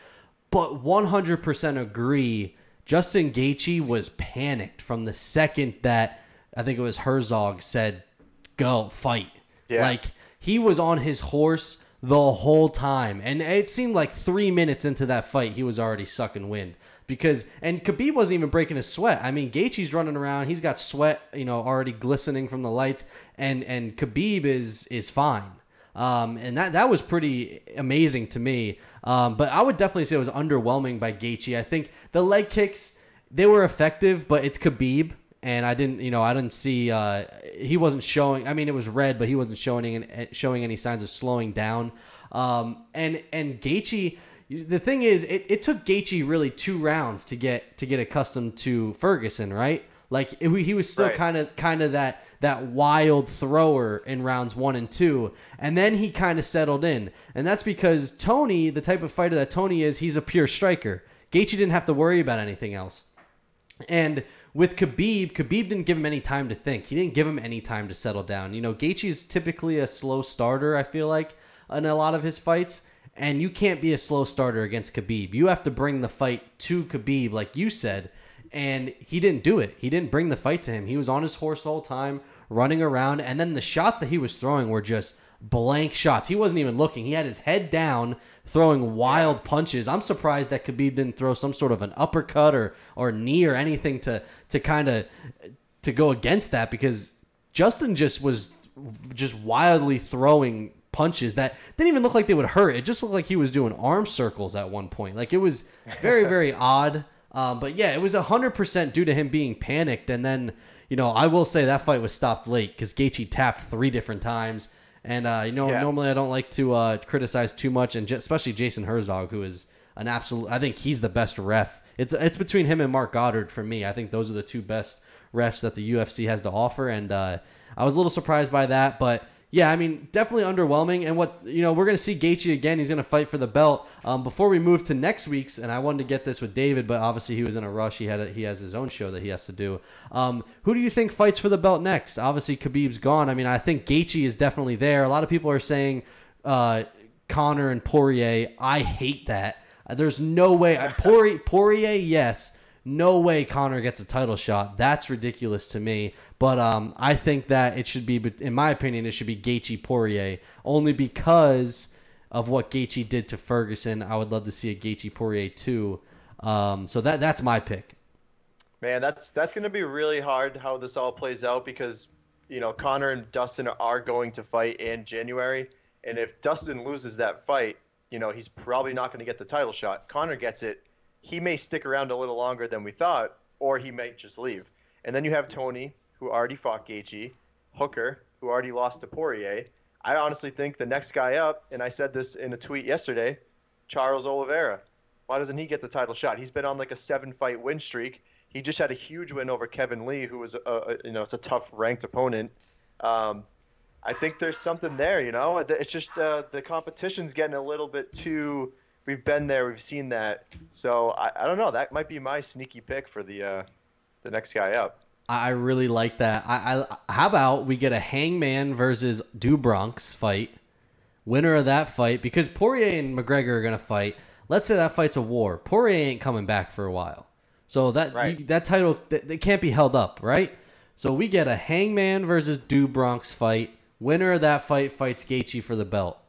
but 100% agree. Justin Gaethje was panicked from the second that I think it was Herzog said, "Go fight." Yeah. Like he was on his horse the whole time, and it seemed like three minutes into that fight, he was already sucking wind because and Khabib wasn't even breaking a sweat. I mean, Gaethje's running around, he's got sweat, you know, already glistening from the lights, and and Khabib is is fine. Um, and that that was pretty amazing to me. Um, but I would definitely say it was underwhelming by Gaethje. I think the leg kicks they were effective, but it's Khabib, and I didn't, you know, I didn't see uh, he wasn't showing. I mean, it was red, but he wasn't showing any, showing any signs of slowing down. Um, and and Gaethje, the thing is, it, it took Gaethje really two rounds to get to get accustomed to Ferguson, right? Like it, he was still kind of kind of that that wild thrower in rounds one and two, and then he kind of settled in, and that's because Tony, the type of fighter that Tony is, he's a pure striker. Gaethje didn't have to worry about anything else. And with Khabib, Khabib didn't give him any time to think. He didn't give him any time to settle down. You know, Gaethje is typically a slow starter. I feel like in a lot of his fights, and you can't be a slow starter against Khabib. You have to bring the fight to Khabib, like you said, and he didn't do it. He didn't bring the fight to him. He was on his horse all time, running around, and then the shots that he was throwing were just blank shots. He wasn't even looking. He had his head down, throwing wild punches. I'm surprised that Khabib didn't throw some sort of an uppercut or or knee or anything to to kind of to go against that because Justin just was just wildly throwing punches that didn't even look like they would hurt. It just looked like he was doing arm circles at one point. Like it was very very odd. Um, but yeah, it was hundred percent due to him being panicked. And then you know I will say that fight was stopped late because Gaethje tapped three different times. And uh, you know, Yeah. normally I don't like to uh, criticize too much, and j- especially Jason Herzog, who is an absolute. I think he's the best ref. It's it's between him and Marc Goddard for me. I think those are the two best refs that the UFC has to offer, and uh, I was a little surprised by that, but. Yeah, I mean, definitely underwhelming. And what you know, we're gonna see Gaethje again. He's gonna fight for the belt. Um, before we move to next week's, and I wanted to get this with David, but obviously he was in a rush. He had a, he has his own show that he has to do. Um, who do you think fights for the belt next? Obviously Khabib's gone. I mean, I think Gaethje is definitely there. A lot of people are saying uh, Conor and Poirier. I hate that. There's no way. Poirier, Poirier, yes. No way Conor gets a title shot. That's ridiculous to me. But um, I think that it should be, in my opinion, it should be Gaethje Poirier only because of what Gaethje did to Ferguson. I would love to see a Gaethje Poirier too. Um, so that that's my pick. Man, that's that's going to be really hard how this all plays out because you know Conor and Dustin are going to fight in January, and if Dustin loses that fight, you know he's probably not going to get the title shot. Conor gets it, he may stick around a little longer than we thought, or he might just leave. And then you have Tony, who already fought Gaethje, Hooker, who already lost to Poirier. I honestly think the next guy up, and I said this in a tweet yesterday, Charles Oliveira. Why doesn't he get the title shot? He's been on like a seven-fight win streak. He just had a huge win over Kevin Lee, who was a, a you know it's a tough ranked opponent. Um, I think there's something there. You know, it's just uh, the competition's getting a little bit too. We've been there, we've seen that. So I, I don't know. That might be my sneaky pick for the uh, the next guy up. I really like that. I, I how about we get a Hangman versus Do Bronx fight, winner of that fight because Poirier and McGregor are gonna fight. Let's say that fight's a war. Poirier ain't coming back for a while, so that Right. you, that title that, that can't be held up, right? So we get a Hangman versus Do Bronx fight. Winner of that fight fights Gaethje for the belt.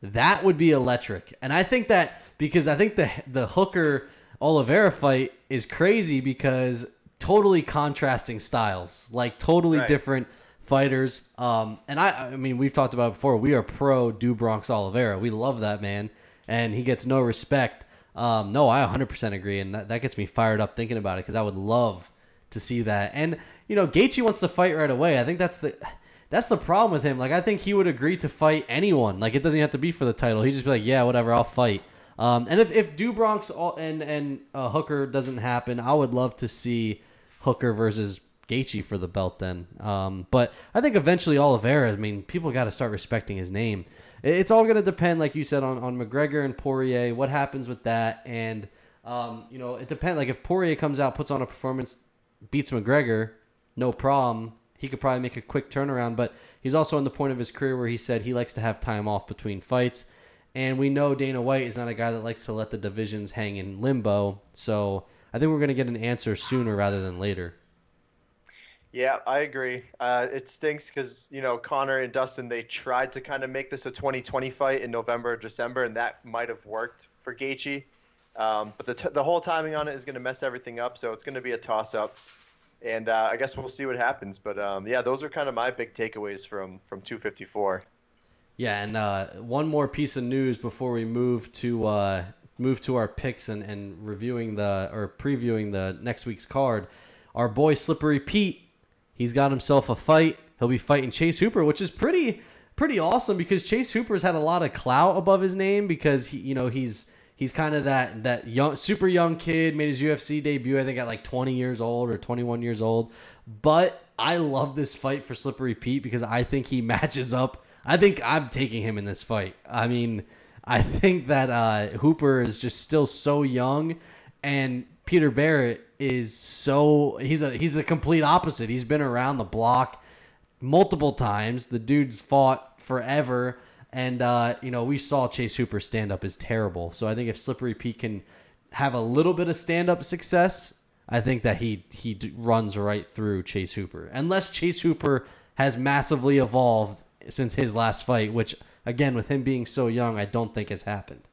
That would be electric. And I think that because I think the the Hooker Oliveira fight is crazy because totally contrasting styles, like totally Right. different fighters. Um, and I, I mean, we've talked about it before. We are pro Do Bronx Oliveira. We love that man, and he gets no respect. Um, no, I 100% agree, and that, that gets me fired up thinking about it because I would love to see that. And you know, Gaethje wants to fight right away. I think that's the that's the problem with him. Like, I think he would agree to fight anyone. Like, it doesn't have to be for the title. He'd just be like, yeah, whatever, I'll fight. Um, and if if Do Bronx all- and and uh, Hooker doesn't happen, I would love to see Hooker versus Gaethje for the belt then. Um, but I think eventually Oliveira. I mean, people got to start respecting his name. It's all going to depend, like you said, on on McGregor and Poirier. What happens with that? And um, you know, it depends. Like if Poirier comes out, puts on a performance, beats McGregor, no problem. He could probably make a quick turnaround. But he's also in the point of his career where he said he likes to have time off between fights. And we know Dana White is not a guy that likes to let the divisions hang in limbo. So I think we're going to get an answer sooner rather than later. Yeah, I agree. Uh, it stinks because you know Conor and Dustin they tried to kind of make this a 2020 fight in November or December, and that might have worked for Gaethje. Um, but the, t- the whole timing on it is going to mess everything up, so it's going to be a toss up. And uh, I guess we'll see what happens. But um, yeah, those are kind of my big takeaways from from 254. Yeah, and uh, one more piece of news before we move to uh, move to our picks and, and reviewing the or previewing the next week's card. Our boy Slippery Pete, he's got himself a fight. He'll be fighting Chase Hooper, which is pretty pretty awesome because Chase Hooper's had a lot of clout above his name because he you know he's he's kind of that that young super young kid made his UFC debut I think at like 20 years old or 21 years old. But I love this fight for Slippery Pete because I think he matches up. I think I'm taking him in this fight. I mean, I think that uh, Hooper is just still so young, and Peter Barrett is so he's a he's the complete opposite. He's been around the block multiple times. The dude's fought forever, and uh, you know we saw Chase Hooper stand up is terrible. So I think if Slippery Pete can have a little bit of stand up success, I think that he he runs right through Chase Hooper, unless Chase Hooper has massively evolved since his last fight, which again with him being so young, I don't think has happened.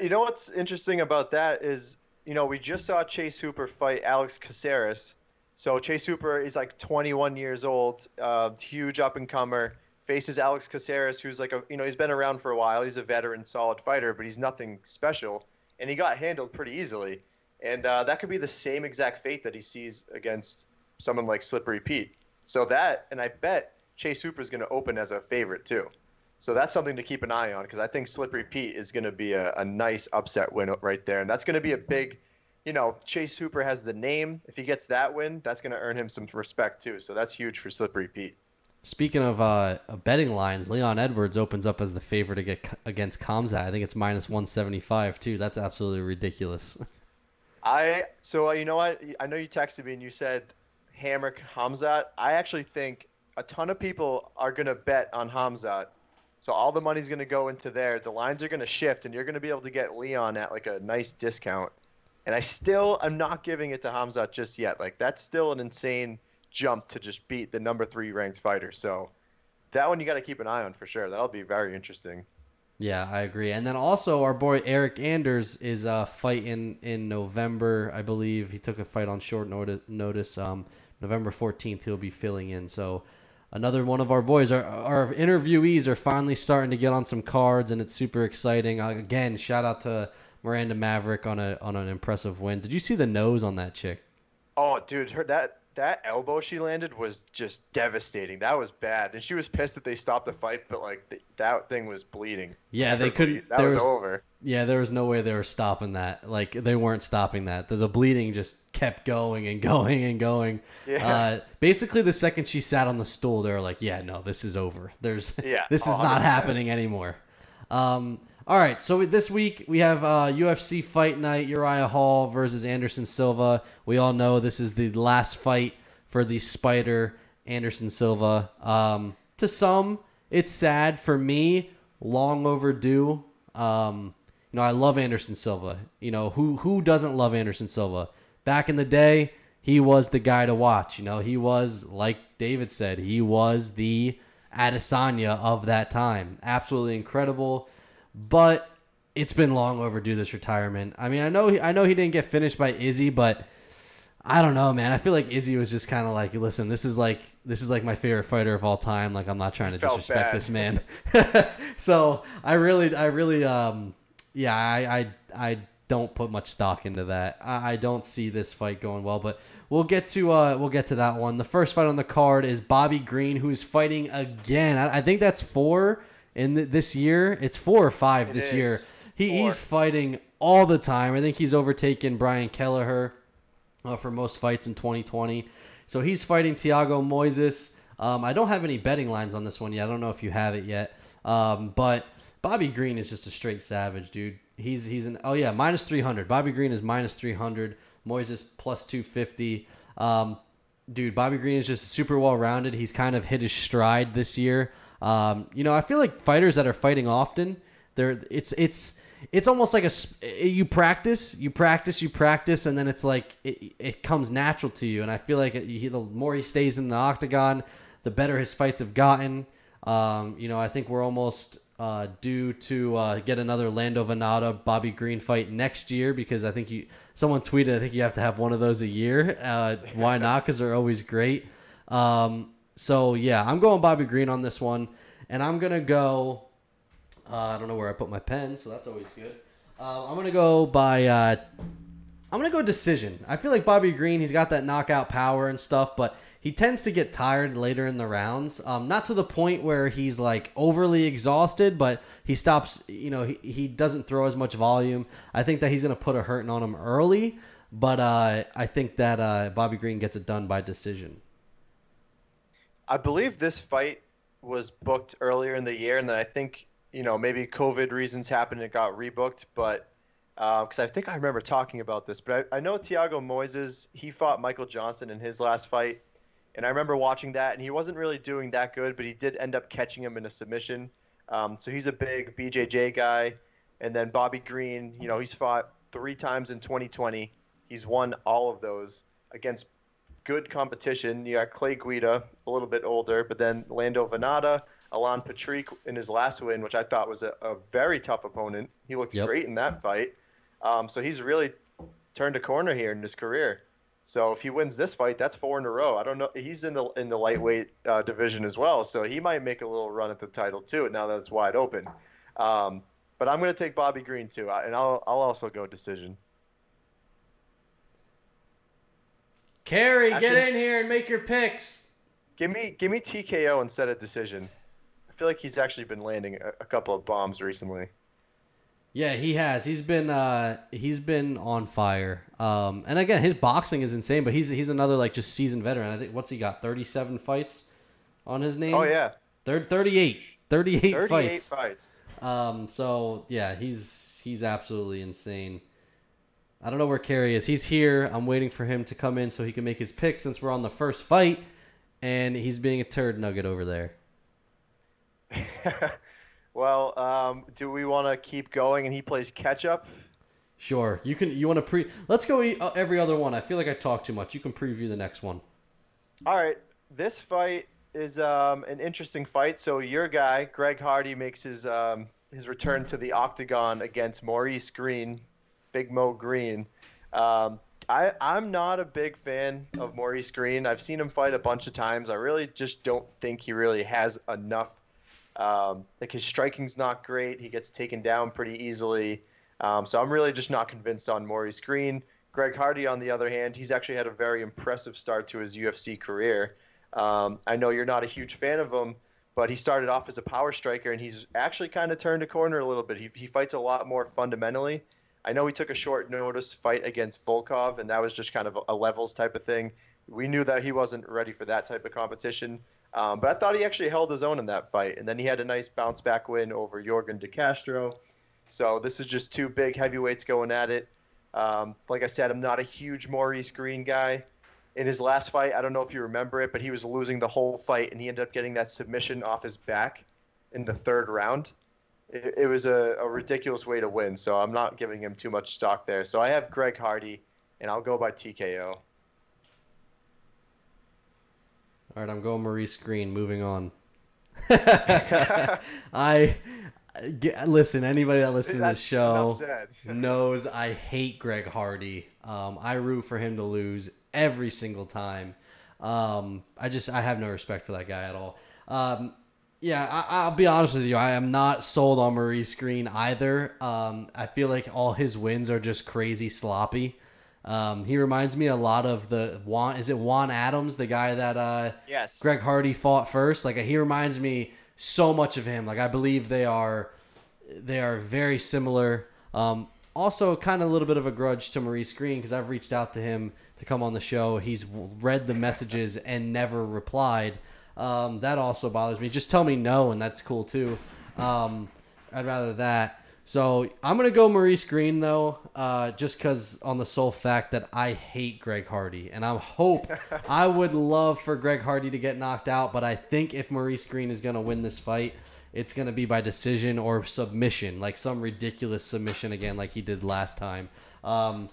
You know what's interesting about that is, you know, we just saw Chase Hooper fight Alex Caceres. So Chase Hooper is like 21 years old, uh, huge up and comer. Faces Alex Caceres, who's like a, you know, he's been around for a while. He's a veteran, solid fighter, but he's nothing special, and he got handled pretty easily. And uh, that could be the same exact fate that he sees against someone like Slippery Pete. So that, and I bet Chase Hooper is going to open as a favorite too. So that's something to keep an eye on because I think Slippery Pete is going to be a, a nice upset win right there. And that's going to be a big, you know, Chase Hooper has the name. If he gets that win, that's going to earn him some respect too. So that's huge for Slippery Pete. Speaking of uh, betting lines, Leon Edwards opens up as the favorite to get against Khamzat. I think it's minus 175 too. That's absolutely ridiculous. I so uh, you know what? I know you texted me and you said hammer Hamzat. I actually think a ton of people are going to bet on Hamzat. So all the money's going to go into there. The lines are going to shift, and you're going to be able to get Leon at like a nice discount. And I still I'm not giving it to Hamzat just yet. Like that's still an insane jump to just beat the number three ranked fighter. So that one you got to keep an eye on for sure. That'll be very interesting. Yeah, I agree. And then also our boy Eric Anders is uh, fighting in November, I believe. He took a fight on short notice. notice um, November 14th, he'll be filling in. So another one of our boys, our, our interviewees are finally starting to get on some cards, and it's super exciting. Uh, again, shout out to Miranda Maverick on a on an impressive win. Did you see the nose on that chick? Oh, dude, her that that elbow she landed was just devastating. That was bad, and she was pissed that they stopped the fight, but like th- that thing was bleeding. Yeah, they couldn't. That there was, was over. Yeah, there was no way they were stopping that. Like they weren't stopping that. The, the bleeding just kept going and going and going. Yeah. Uh, basically, the second she sat on the stool, they were like, "Yeah, no, this is over. There's Yeah, this is not 100%. happening anymore." Um, all right, so this week we have uh, UFC Fight Night: Uriah Hall versus Anderson Silva. We all know this is the last fight for the Spider Anderson Silva. Um, to some, it's sad. For me, long overdue. Um, you know, I love Anderson Silva. You know, who who doesn't love Anderson Silva? Back in the day, he was the guy to watch. You know, he was like David said, he was the Adesanya of that time. Absolutely incredible. But it's been long overdue this retirement. I mean, I know he, I know he didn't get finished by Izzy, but I don't know, man. I feel like Izzy was just kind of like, listen, this is like this is like my favorite fighter of all time. Like I'm not trying to disrespect bad. this man. so I really, I really, um, yeah, I, I, I don't put much stock into that. I, I don't see this fight going well, but we'll get to, uh, we'll get to that one. The first fight on the card is Bobby Green, who's fighting again. I, I think that's four in th- this year. It's four or five It this is. year. He, Four. he's fighting all the time. I think he's overtaken Brian Kelleher uh, for most fights in 2020. So he's fighting Thiago Moises. Um, I don't have any betting lines on this one yet. I don't know if you have it yet. Um, but Bobby Green is just a straight savage, dude. He's he's an oh yeah minus 300. Bobby Green is minus 300. Moises plus 250. Um, dude, Bobby Green is just super well rounded. He's kind of hit his stride this year. Um, you know, I feel like fighters that are fighting often, they're it's it's it's almost like a you practice, you practice, you practice, and then it's like it, it comes natural to you. And I feel like he, the more he stays in the octagon, the better his fights have gotten. Um, you know, I think we're almost uh, due to uh, get another Lando Vannata Bobby Green fight next year because I think you someone tweeted I think you have to have one of those a year. Uh, why not? Because they're always great. Um, so yeah, I'm going Bobby Green on this one, and I'm gonna go. Uh, I don't know where I put my pen, so that's always good. Uh, I'm gonna go by. Uh, I'm gonna go decision. I feel like Bobby Green, he's got that knockout power and stuff, but he tends to get tired later in the rounds. Um, not to the point where he's like overly exhausted, but he stops. You know, he, he doesn't throw as much volume. I think that he's gonna put a hurting on him early, but uh, I think that uh, Bobby Green gets it done by decision. I believe this fight was booked earlier in the year, and then I think you know maybe COVID reasons happened and it got rebooked. But because I think I remember talking about this, but I, I know Thiago Moises, he fought Michael Johnson in his last fight. And I remember watching that, and he wasn't really doing that good, but he did end up catching him in a submission. Um, so he's a big BJJ guy. And then Bobby Green, you know, he's fought three times in 2020. He's won all of those against good competition. You got Clay Guida, a little bit older, but then Lando Vannata, Alan Patrick in his last win, which I thought was a, a very tough opponent. He looked Yep. great in that fight. Um, so he's really turned a corner here in his career. So if he wins this fight, that's four in a row. I don't know. He's in the in the lightweight uh, division as well, so he might make a little run at the title too. Now that it's wide open. Um, but I'm going to take Bobby Green too, and I'll I'll also go decision. Carey, get in here and make your picks. Give me give me TKO instead of decision. I feel like he's actually been landing a, a couple of bombs recently. Yeah, he has. He's been uh he's been on fire. Um and again, his boxing is insane, but he's he's another like just seasoned veteran. I think what's he got? 37 fights on his name? Oh yeah, Thir- 38. 38, 38 fights. fights. Um so yeah, he's he's absolutely insane. I don't know where Carey is. He's here. I'm waiting for him to come in so he can make his pick since we're on the first fight and he's being a turd nugget over there. well, um, do we want to keep going and he plays catch up? Sure. You can you want to pre Let's go eat uh, every other one. I feel like I talk too much. You can preview the next one. All right, this fight is um, an interesting fight. So your guy, Greg Hardy, makes his um, his return to the octagon against Maurice Green, Big Mo Green. Um, I I'm not a big fan of Maurice Green. I've seen him fight a bunch of times. I really just don't think he really has enough. Um, like his striking's not great. He gets taken down pretty easily. Um, so I'm really just not convinced on Maurice Green. Greg Hardy, on the other hand, he's actually had a very impressive start to his UFC career. Um, I know you're not a huge fan of him, but he started off as a power striker, and he's actually kind of turned a corner a little bit. He, he fights a lot more fundamentally. I know he took a short notice fight against Volkov, and that was just kind of a levels type of thing. We knew that he wasn't ready for that type of competition, um, but I thought he actually held his own in that fight. And then he had a nice bounce back win over Yorgan De Castro. So this is just two big heavyweights going at it. Um, like I said, I'm not a huge Maurice Green guy. In his last fight, I don't know if you remember it, but he was losing the whole fight, and he ended up getting that submission off his back in the third round. It, it was a, a ridiculous way to win, so I'm not giving him too much stock there. So I have Greg Hardy, and I'll go by TKO. All right, I'm going Maurice Green. Moving on. I get, listen. Anybody that listens to That's this show knows I hate Greg Hardy. Um, I root for him to lose every single time. Um, I just I have no respect for that guy at all. Um, yeah, I, I'll be honest with you. I am not sold on Maurice Green either. Um, I feel like all his wins are just crazy sloppy. Um, he reminds me a lot of the Juan. Is it Juan Adams, the guy that uh, Yes. Greg Hardy fought first? Like he reminds me so much of him. Like I believe they are they are very similar. Um, also, kind of a little bit of a grudge to Maurice Green because I've reached out to him to come on the show. He's read the messages and never replied. Um, that also bothers me. Just tell me no, and that's cool too. Um, I'd rather that. So I'm gonna go Maurice Green though, uh, just because on the sole fact that I hate Greg Hardy, and I hope I would love for Greg Hardy to get knocked out, but I think if Maurice Green is gonna win this fight, it's gonna be by decision or submission, like some ridiculous submission again, like he did last time. Um,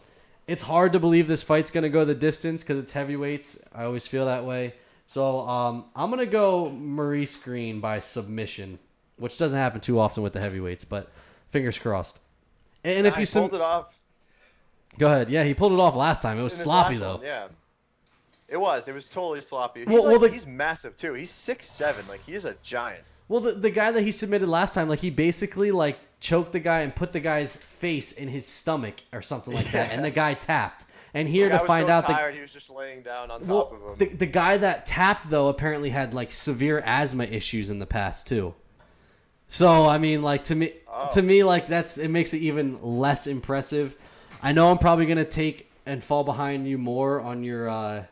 it's hard to believe this fight's gonna go the distance because it's heavyweights. I always feel that way. So um, I'm gonna go Maurice Green by submission, which doesn't happen too often with the heavyweights, but fingers crossed. And if I you sum- pulled it off go ahead, yeah, he pulled it off last time. It was sloppy though. one, yeah. It was. It was totally sloppy. He's, Well- like, well, the- he's massive too. He's six seven. Like he's a giant. Well, the, the guy that he submitted last time, like he basically like choked the guy and put the guy's face in his stomach or something like that, and the guy tapped. And here to find so out tired, he was just laying down on the top well, of him. the guy that tapped though apparently had like severe asthma issues in the past too. So I mean, like to me, Oh. to me, like that's it makes it even less impressive. I know I'm probably gonna take and fall behind you more on your uh,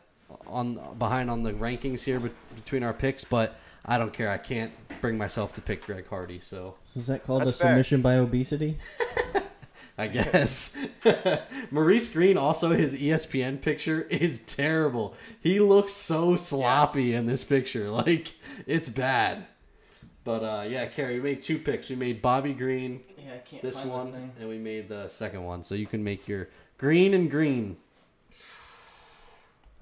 on behind on the rankings here bet- between our picks, but I don't care. I can't bring myself to pick Greg Hardy. So So is that called That's a fair. submission by obesity? I guess. Maurice Green, also his ESPN picture is terrible. He looks so sloppy in this picture. Like, it's bad. But uh, yeah, Carey, we made two picks. We made Bobby Green, Yeah, I can't this find one, thing. and we made the second one. So you can make your green and green.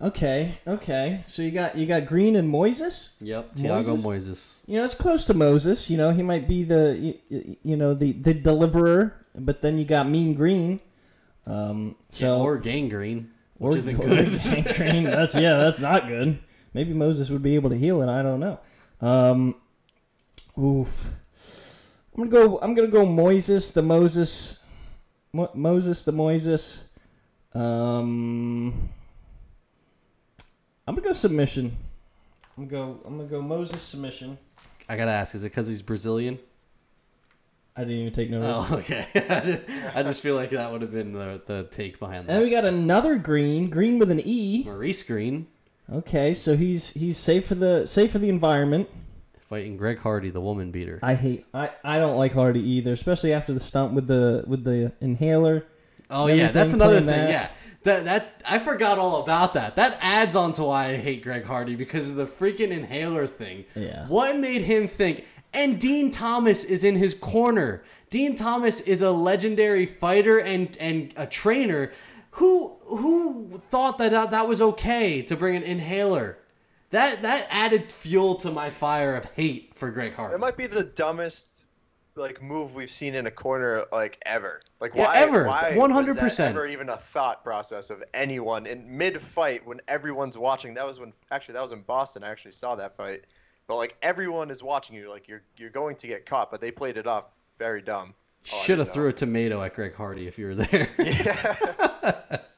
Okay, okay. So you got you got Green and Moises. Yep, Thiago Moises? Moises. You know, it's close to Moses. You know, he might be the you, you know the the deliverer, but then you got Mean Green. Um, so or gangrene, or, which isn't good. Gang Green. That's yeah, that's not good. Maybe Moses would be able to heal it. I don't know. Um, oof. I'm gonna go. I'm gonna go Moses the Moses. Mo- Moses the Moses. Um, I'm gonna go submission. I'm gonna go. I'm gonna go Moses submission. I gotta ask, is it because he's Brazilian? I didn't even take notice. Oh, okay. I just feel like that would have been the, the take behind And we got another green, green with an E. Maurice Green Okay, so he's he's safe for the safe for the environment. fighting Greg Hardy, the woman beater. I hate I, I don't like Hardy either, especially after the stunt with the with the inhaler. Oh and yeah, that's another thing. playing that. Yeah, that that I forgot all about that. That adds on to why I hate Greg Hardy because of the freaking inhaler thing. Yeah. What made him think? And Din Thomas is in his corner. Din Thomas is a legendary fighter and and a trainer. Who who thought that that, that was okay to bring an inhaler? That that added fuel to my fire of hate for Greg Hardy. It might be the dumbest like move we've seen in a corner like ever. Like Yeah, why? ever. 100%. Was that ever even a thought process of anyone in mid-fight when everyone's watching? That was when actually that was in Boston. I actually saw that fight. But like everyone is watching you, like you're you're going to get caught. But they played it off very dumb. Oh, Should have threw a tomato at Greg Hardy if you were there. Yeah.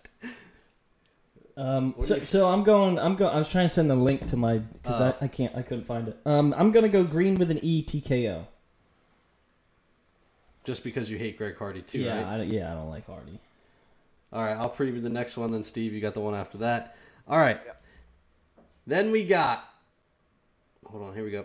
Um, so, so I'm going. I'm going. I was trying to send the link to my because Uh. I, I can't. I couldn't find it. Um, I'm gonna go green with an E TKO. Just because you hate Greg Hardy too, yeah, right? I, yeah. I don't like Hardy. All right, I'll preview the next one. Then Steve, you got the one after that. All right. Then we got. Hold on, here we go.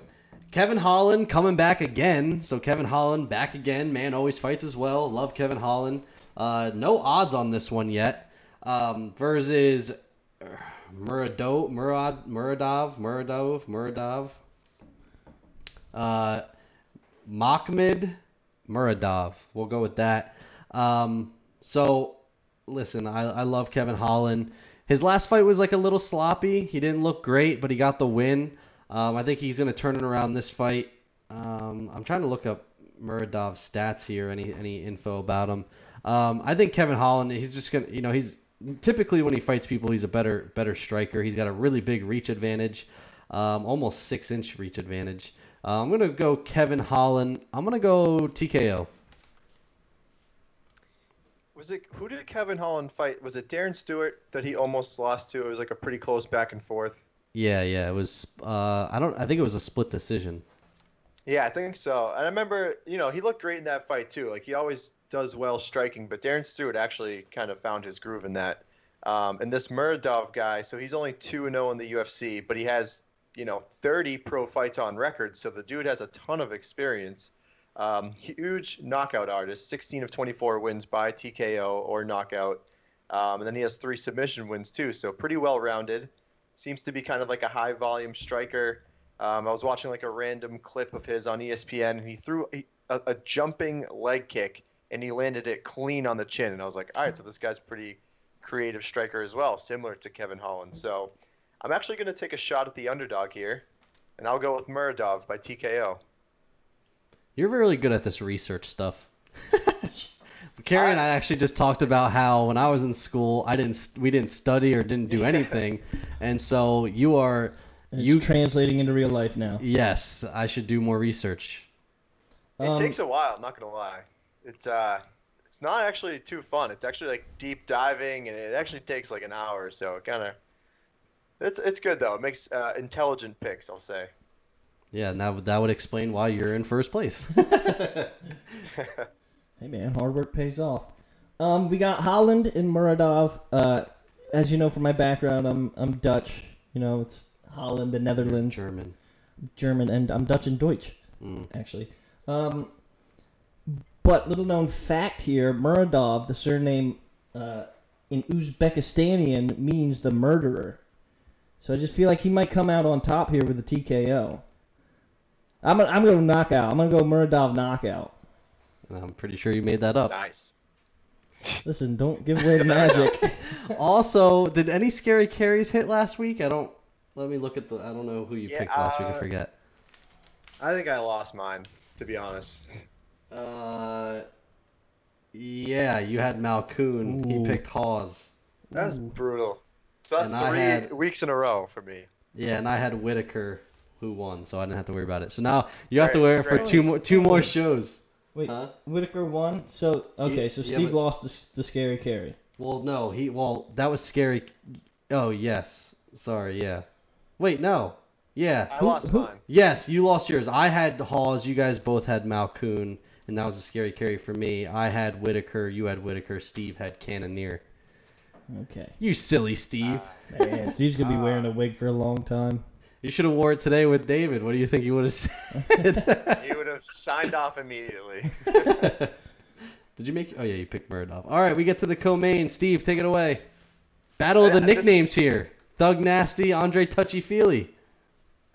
Kevin Holland coming back again. So Kevin Holland back again. Man always fights as well. Love Kevin Holland. Uh, no odds on this one yet. Um, versus uh, Murado, Murad, Muradov, Muradov, Muradov. Uh, Makhmud Muradov. We'll go with that. Um, so, listen, I, I love Kevin Holland. His last fight was like a little sloppy. He didn't look great, but he got the win. Um, I think he's going to turn it around this fight. Um, I'm trying to look up Muradov's stats here, any any info about him. Um, I think Kevin Holland, he's just gonna, you know, he's typically when he fights people, he's a better better striker. He's got a really big reach advantage, um, almost six inch reach advantage. Uh, I'm gonna go Kevin Holland. I'm gonna go TKO. Was it who did Kevin Holland fight? Was it Darren Stewart that he almost lost to? It was like a pretty close back and forth. Yeah, yeah, it was. Uh, I don't. I think it was a split decision. Yeah, I think so. And I remember, you know, he looked great in that fight too. Like he always does well striking, but Darren Stewart actually kind of found his groove in that. Um, and this Muradov guy, so he's only two and zero in the UFC, but he has you know 30 pro fights on record. So the dude has a ton of experience. Um, huge knockout artist, 16 of 24 wins by TKO or knockout. Um, and then he has three submission wins too. So pretty well rounded. Seems to be kind of like a high volume striker. Um, I was watching like a random clip of his on ESPN, and he threw a, a, a jumping leg kick, and he landed it clean on the chin. And I was like, all right, so this guy's pretty creative striker as well, similar to Kevin Holland. So I'm actually going to take a shot at the underdog here, and I'll go with Muradov by TKO. You're really good at this research stuff. Carey and I actually just talked about how when I was in school, I didn't we didn't study or didn't do anything, and so you are It's you translating into real life now. yes, I should do more research. It Um, takes a while, I'm not going to lie. It's uh, it's not actually too fun. It's actually like deep diving, and it actually takes like an hour or so. It kind of, it's it's good though. It makes uh, intelligent picks, I'll say. Yeah, and that would that would explain why you're in first place. Hey man, hard work pays off. Um, we got Holland and Muradov. Uh, as you know from my background, I'm I'm Dutch. You know, it's Holland, the Netherlands, German. German, and I'm Dutch and Deutsch Mm. actually. Um, But little known fact here, Muradov, the surname uh, in Uzbekistanian means the murderer. So I just feel like he might come out on top here with the TKO. I'm gonna, I'm gonna knockout. I'm gonna go Muradov knockout. I'm pretty sure you made that up. Nice. Listen, don't give away the magic. Also, did any scary carries hit last week? I don't. Let me look at the. I don't know who you Yeah, picked last week. I uh, forget. I think I lost mine, to be honest. Uh, yeah, you had Malkoun. He picked Hawes. That's brutal. So that's And three had- weeks in a row for me. Yeah, and I had Whittaker, who won, so I didn't have to worry about it. So now you have to wear it for two more two more shows. Wait, Huh? Whittaker won. So okay, so yeah, Steve but- lost the, the scary carry. Well, no, he well that was scary. Oh yes, sorry, yeah. Wait, no, yeah, I Who- lost who- mine. yes, you lost yours. I had the Hawes. You guys both had Malkoun, and that was a scary carry for me. I had Whittaker. You had Whittaker. Steve had Cannonier. Okay. You silly Steve. Ah, Man, Steve's gonna be ah. wearing a wig for a long time. You should have wore it today with David. What do you think you would have said? Have signed off immediately. Did you make? Oh yeah, you picked Murdoch. All right, we get to the co-main. Steve, take it away. Battle of the Yeah, this- nicknames here: Thug Nasty, Andre Touchy Feely.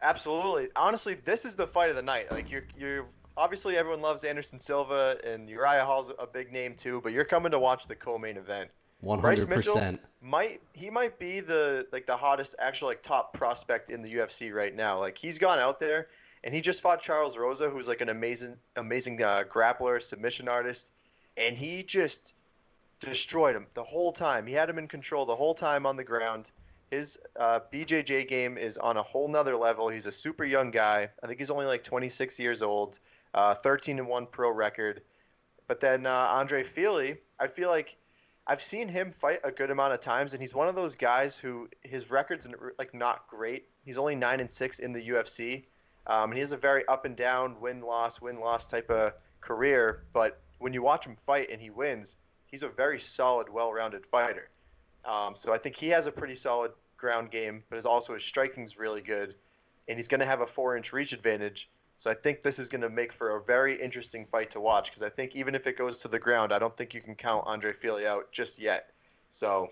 Absolutely. Honestly, this is the fight of the night. Like you're, you're obviously everyone loves Anderson Silva and Uriah Hall's a big name too, but you're coming to watch the co-main event. One hundred percent. might he might be the like the hottest actual like top prospect in the UFC right now. Like he's gone out there and he just fought Charles Rosa, who's like an amazing amazing uh, grappler, submission artist, and he just destroyed him the whole time. He had him in control the whole time on the ground. His uh, BJJ game is on a whole nother level. He's a super young guy. I think he's only like 26 years old, uh, 13 and one pro record. But then uh, Andre Fili, I feel like I've seen him fight a good amount of times, and he's one of those guys who his record's like not great. He's only nine and six in the UFC, um, and he has a very up and down, win loss, win loss type of career. But when you watch him fight and he wins, he's a very solid, well-rounded fighter. Um, so I think he has a pretty solid ground game, but his also his striking's really good, and he's going to have a four-inch reach advantage. So I think this is going to make for a very interesting fight to watch because I think even if it goes to the ground, I don't think you can count Andre Fili out just yet. So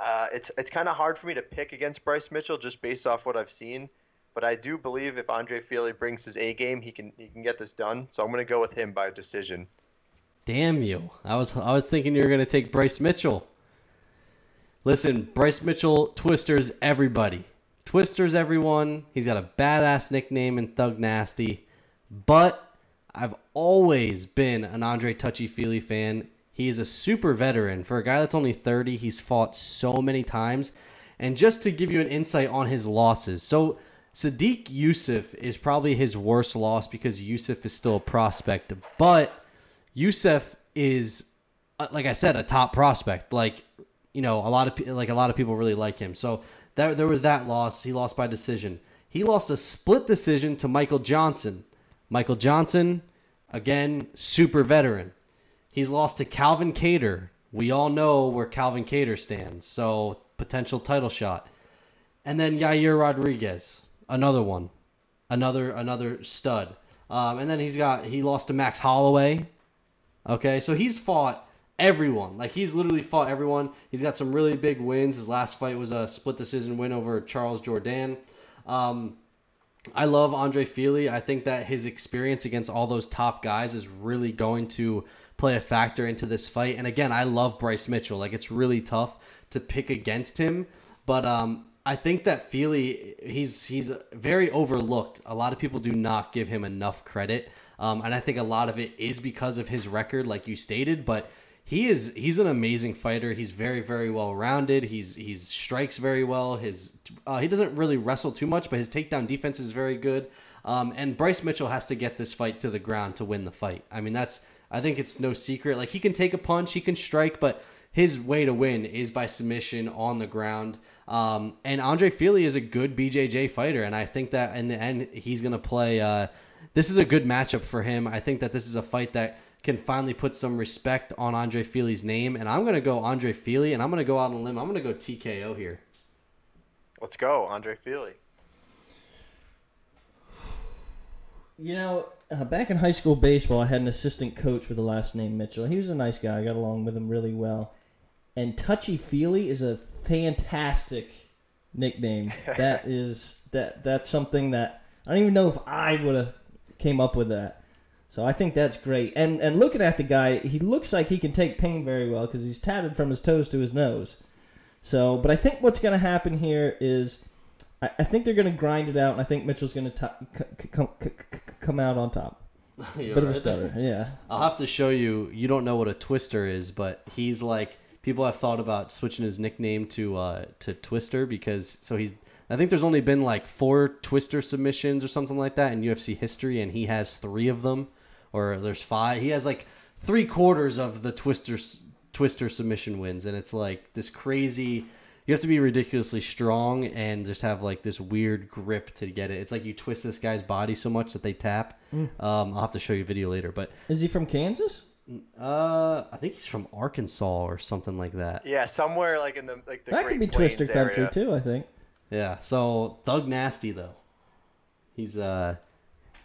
uh, it's it's kind of hard for me to pick against Bryce Mitchell just based off what I've seen. But I do believe if Andre Fili brings his A game, he can he can get this done. So I'm going to go with him by decision. Damn you! I was I was thinking you were gonna take Bryce Mitchell. Listen, Bryce Mitchell twisters everybody, twisters everyone. He's got a badass nickname in Thug Nasty, but I've always been an Andre Touchy Feely fan. He is a super veteran for a guy that's only 30. He's fought so many times, and just to give you an insight on his losses, so Sodiq Yusuff is probably his worst loss because Yusuff is still a prospect, but Yusuf is, uh, like I said, a top prospect. Like, you know, a lot of like a lot of people really like him. So there there was that loss. He lost by decision. He lost a split decision to Michael Johnson. Michael Johnson, again, super veteran. He's lost to Calvin Kattar. We all know where Calvin Kattar stands. So potential title shot. And then Yair Rodriguez, another one, another another stud. Um, and then he's got he lost to Max Holloway. Okay, so he's fought everyone. Like he's literally fought everyone. He's got some really big wins. His last fight was a split decision win over Charles Jourdain. Um, I love Andre Fili. I think that his experience against all those top guys is really going to play a factor into this fight. And again, I love Bryce Mitchell. Like it's really tough to pick against him, but um, I think that Fili he's he's very overlooked. A lot of people do not give him enough credit, um, and I think a lot of it is because of his record, like you stated. But he is he's an amazing fighter. He's very very well rounded. He's he's strikes very well. His uh, he doesn't really wrestle too much, but his takedown defense is very good. Um, and Bryce Mitchell has to get this fight to the ground to win the fight. I mean that's I think it's no secret. Like he can take a punch, he can strike, but his way to win is by submission on the ground. Um, and Andre Fili is a good BJJ fighter, and I think that in the end he's gonna play. Uh, this is a good matchup for him. I think that this is a fight that can finally put some respect on Andre Fili's name, and I'm gonna go Andre Fili, and I'm gonna go out on a limb. I'm gonna go TKO here. Let's go, Andre Fili. You know, uh, back in high school baseball, I had an assistant coach with the last name Mitchell. He was a nice guy. I got along with him really well. And Touchy Feely is a fantastic nickname. that is that that's something that I don't even know if I would have came up with that. So I think that's great. And and looking at the guy, he looks like he can take pain very well because he's tatted from his toes to his nose. So, but I think what's going to happen here is, I, I think they're going to grind it out, and I think Mitchell's going to come come out on top. You're Bit of a stutter, there. yeah. I'll have to show you. You don't know what a twister is, but he's like people have thought about switching his nickname to uh, to Twister because so he's. I think there's only been like four Twister submissions or something like that in UFC history, and he has three of them, or there's five. He has like three quarters of the Twister Twister submission wins, and it's like this crazy. You have to be ridiculously strong and just have like this weird grip to get it. It's like you twist this guy's body so much that they tap. Um, I'll have to show you a video later, but Is he from Kansas? Uh, I think he's from Arkansas or something like that. Yeah, somewhere like in the like the that Great could be Plains Twister country too. I think. Yeah. So Thug Nasty though, he's uh,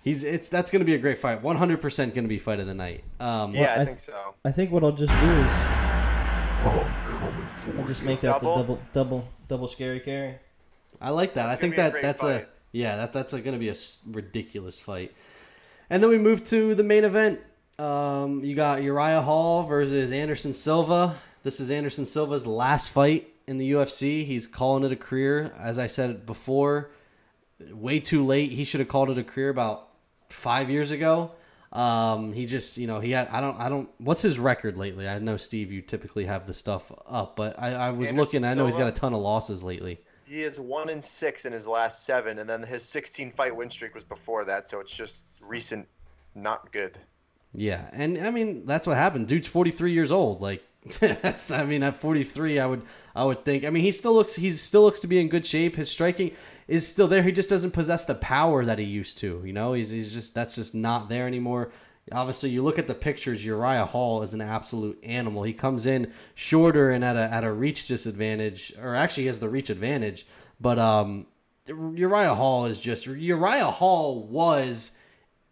he's it's that's gonna be a great fight. One hundred percent gonna be fight of the night. Um, Yeah, I, I- think so. I think what I'll just do is oh, I'll just make that Double? the double double double scary carry. I like that. That's I think gonna a that great that's a yeah that that's a, gonna be a ridiculous fight. And then we move to the main event. Um, you got Uriah Hall versus Anderson Silva. This is Anderson Silva's last fight in the UFC. He's calling it a career. As I said before, way too late. He should have called it a career about five years ago. Um, he just, you know, he had. I don't. I don't. What's his record lately? I know Steve. You typically have the stuff up, but I, I was Anderson looking. I know he's got a ton of losses lately. He is one in six in his last seven, and then his 16 fight win streak was before that, so it's just recent, not good. Yeah, and I mean that's what happened. Dude's forty three years old. Like that's I mean at forty three, I would I would think. I mean he still looks he still looks to be in good shape. His striking is still there. He just doesn't possess the power that he used to. You know, he's he's just that's just not there anymore. Obviously, you look at the pictures. Uriah Hall is an absolute animal. He comes in shorter and at a at a reach disadvantage, or actually he has the reach advantage. But um, Uriah Hall is just Uriah Hall was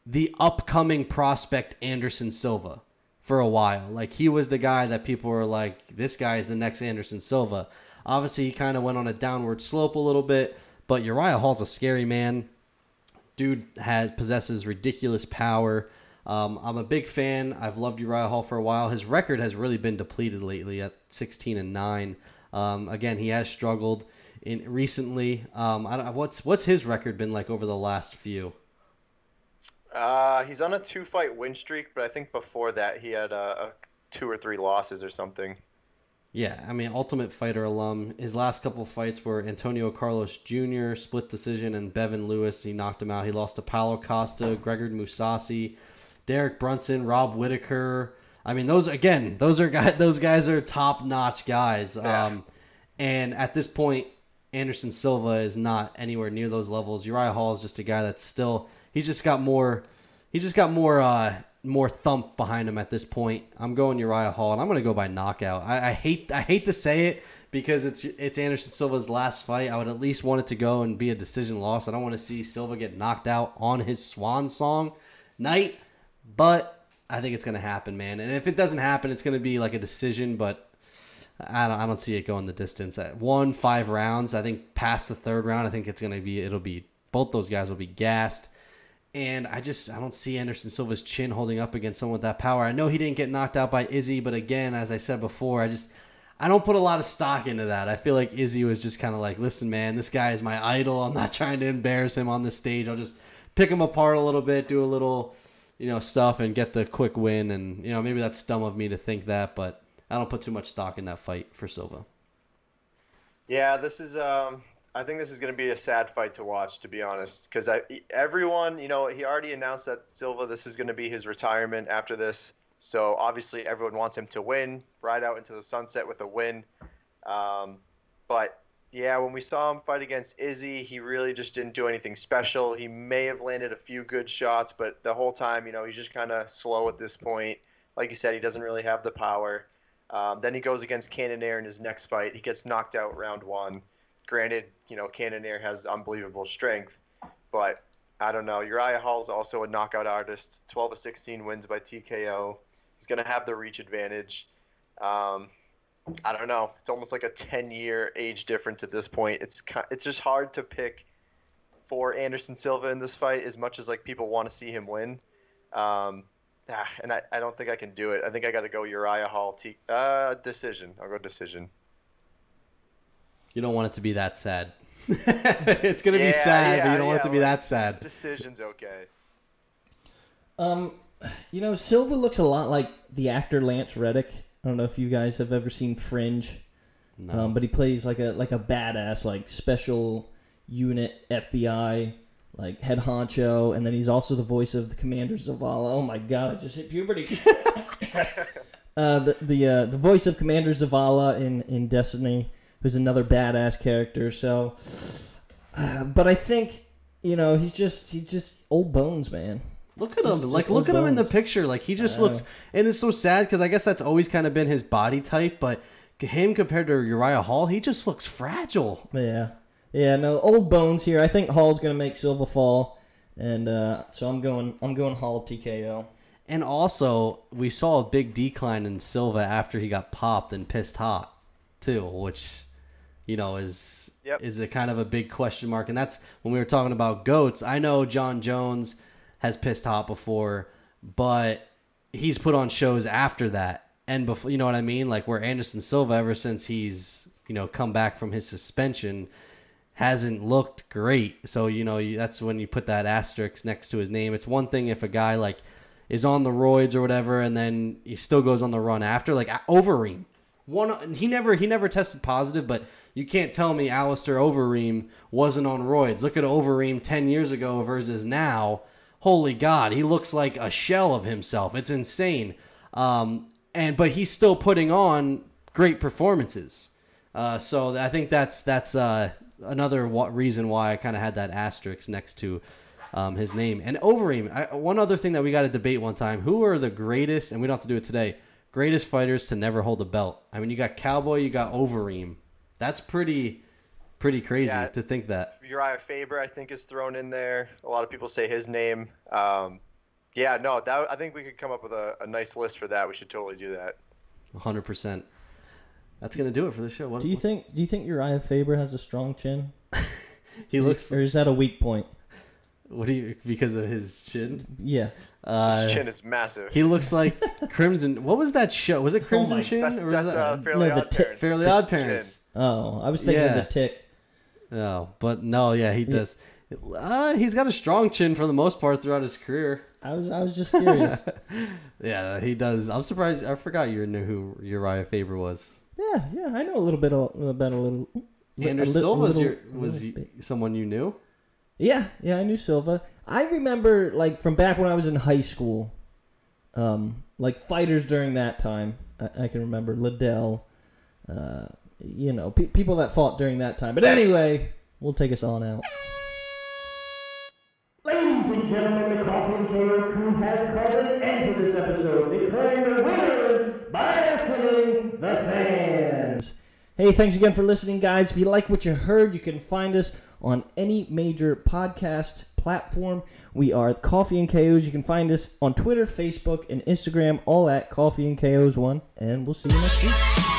the upcoming prospect Anderson Silva for a while. Like he was the guy that people were like, this guy is the next Anderson Silva. Obviously, he kind of went on a downward slope a little bit, but Uriah Hall's a scary man. Dude has possesses ridiculous power. Um, I'm a big fan. I've loved Uriah Hall for a while. His record has really been depleted lately at 16 and nine. Um, again, he has struggled in recently. Um, what's what's his record been like over the last few? Uh, he's on a two fight win streak, but I think before that he had uh, a two or three losses or something. Yeah, I mean, Ultimate Fighter alum. His last couple fights were Antonio Carlos Jr., split decision, and Bevon Lewis. He knocked him out. He lost to Paulo Costa, Gregor Mousasi, Derek Brunson, Rob Whittaker. I mean, those again, those are guys. Those guys are top notch guys. Yeah. Um, and at this point, Anderson Silva is not anywhere near those levels. Uriah Hall is just a guy that's still. He's just got more. He's just got more. Uh, more thump behind him at this point. I'm going Uriah Hall, and I'm going to go by knockout. I, I hate I hate to say it because it's it's Anderson Silva's last fight. I would at least want it to go and be a decision loss. I don't want to see Silva get knocked out on his swan song night, but I think it's going to happen, man. And if it doesn't happen, it's going to be like a decision, but. I don't, I don't see it going the distance. One five rounds, I think past the third round, I think it's gonna be it'll be both those guys will be gassed. And I just I don't see Anderson Silva's chin holding up against someone with that power. I know he didn't get knocked out by Izzy, but again, as I said before, I just I don't put a lot of stock into that. I feel like Izzy was just kind of like, listen, man, this guy is my idol. I'm not trying to embarrass him on the stage. I'll just pick him apart a little bit, do a little, you know, stuff, and get the quick win. And you know, maybe that's dumb of me to think that, but I don't put too much stock in that fight for Silva. Yeah, this is. Um, I think this is going to be a sad fight to watch, to be honest, because everyone, you know, he already announced that Silva, this is going to be his retirement after this. So obviously, everyone wants him to win, ride out into the sunset with a win. Um, but yeah, when we saw him fight against Izzy, he really just didn't do anything special. He may have landed a few good shots, but the whole time, you know, he's just kind of slow at this point. Like you said, he doesn't really have the power. Um, then he goes against Cannonier in his next fight. He gets knocked out round one. Granted, you know, Cannonier has unbelievable strength, but I don't know. Uriah Hall's also a knockout artist. 12 of 16 wins by TKO. He's going to have the reach advantage. Um, I don't know. It's almost like a 10 year age difference at this point. It's it's just hard to pick for Anderson Silva in this fight as much as like people want to see him win. Um, ah, and I, I don't think I can do it. I think I got to go Uriah Hall T- uh, decision. I'll go decision. You don't want it to be that sad. it's gonna be Yeah, sad, but you don't want it to be well, that sad. Decision's okay. Um, you know, Silva looks a lot like the actor Lance Reddick. I don't know if you guys have ever seen Fringe, No. um, but he plays like a like a badass, like special unit FBI, like head honcho, and then he's also the voice of the Commander Zavala. Oh my god, I just hit puberty. uh, the the uh, the voice of Commander Zavala in in Destiny, who's another badass character. So, uh, but I think you know he's just he's just old bones, man. Look at Just- him. Like, look at him in the picture. Like, he just looks, and it's so sad because I guess that's always kind of been his body type. But him compared to Uriah Hall, he just looks fragile. Yeah. Yeah, no, old bones here. I think Hall's gonna make Silva fall. And uh, so I'm going I'm going Hall TKO. And also, we saw a big decline in Silva after he got popped and pissed hot, too, which, you know, is Yep. is a kind of a big question mark. And that's when we were talking about goats. I know Jon Jones has pissed hot before, but he's put on shows after that. And before, you know what I mean? Like where Anderson Silva, ever since he's you know come back from his suspension, hasn't looked great. So you know you, that's when you put that asterisk next to his name. It's one thing if a guy like is on the roids or whatever, and then he still goes on the run after. Like Overeem, one he never he never tested positive, but you can't tell me Alistair Overeem wasn't on roids. Look at Overeem ten years ago versus now. Holy God, he looks like a shell of himself. It's insane. Um, and but he's still putting on great performances. Uh, so I think that's that's uh, another reason why I kind of had that asterisk next to um, his name. And Overeem, I, one other thing that we got to debate one time: who are the greatest? And we don't have to do it today. Greatest fighters to never hold a belt. I mean, you got Cowboy, you got Overeem. That's pretty, pretty crazy Yeah. to think that. Urijah Faber, I think, is thrown in there. A lot of people say his name. Um, yeah, no, that I think we could come up with a, a nice list for that. We should totally do that. 100. percent That's gonna do it for the show. What, Do you think do you think Urijah Faber has a strong chin? he looks? or is that a weak point? What do you? Because of his chin. Yeah. Uh, His chin is massive. He looks like Crimson. What was that show? Was it Crimson my- Chin that's or was that's that uh, Fairly No, the Odd ti- Parents. Fairly His Odd chin. Oh, I was thinking Yeah. of the tick. No, but no, yeah, he does. Uh, he's got a strong chin for the most part throughout his career. I was I was just curious. Yeah, he does. I'm surprised. I forgot you knew who Urijah Faber was. yeah, yeah, I know a little bit of- about a little. li- Anderson a li- Silva's little- your, was little you, bit. someone you knew. Yeah, yeah, I knew Silva. I remember like from back when I was in high school, um, like fighters during that time. I, I can remember Liddell, uh, you know, pe- people that fought during that time. But anyway, we'll take us on out. Ladies and gentlemen, the Coffee and KO crew has called an end to this episode, declaring the winners by listening the fans. Hey, thanks again for listening, guys. If you like what you heard, you can find us on any major podcast platform. We are Coffee and KOs. You can find us on Twitter, Facebook, and Instagram, all at Coffee and KOs one. And we'll see you next week.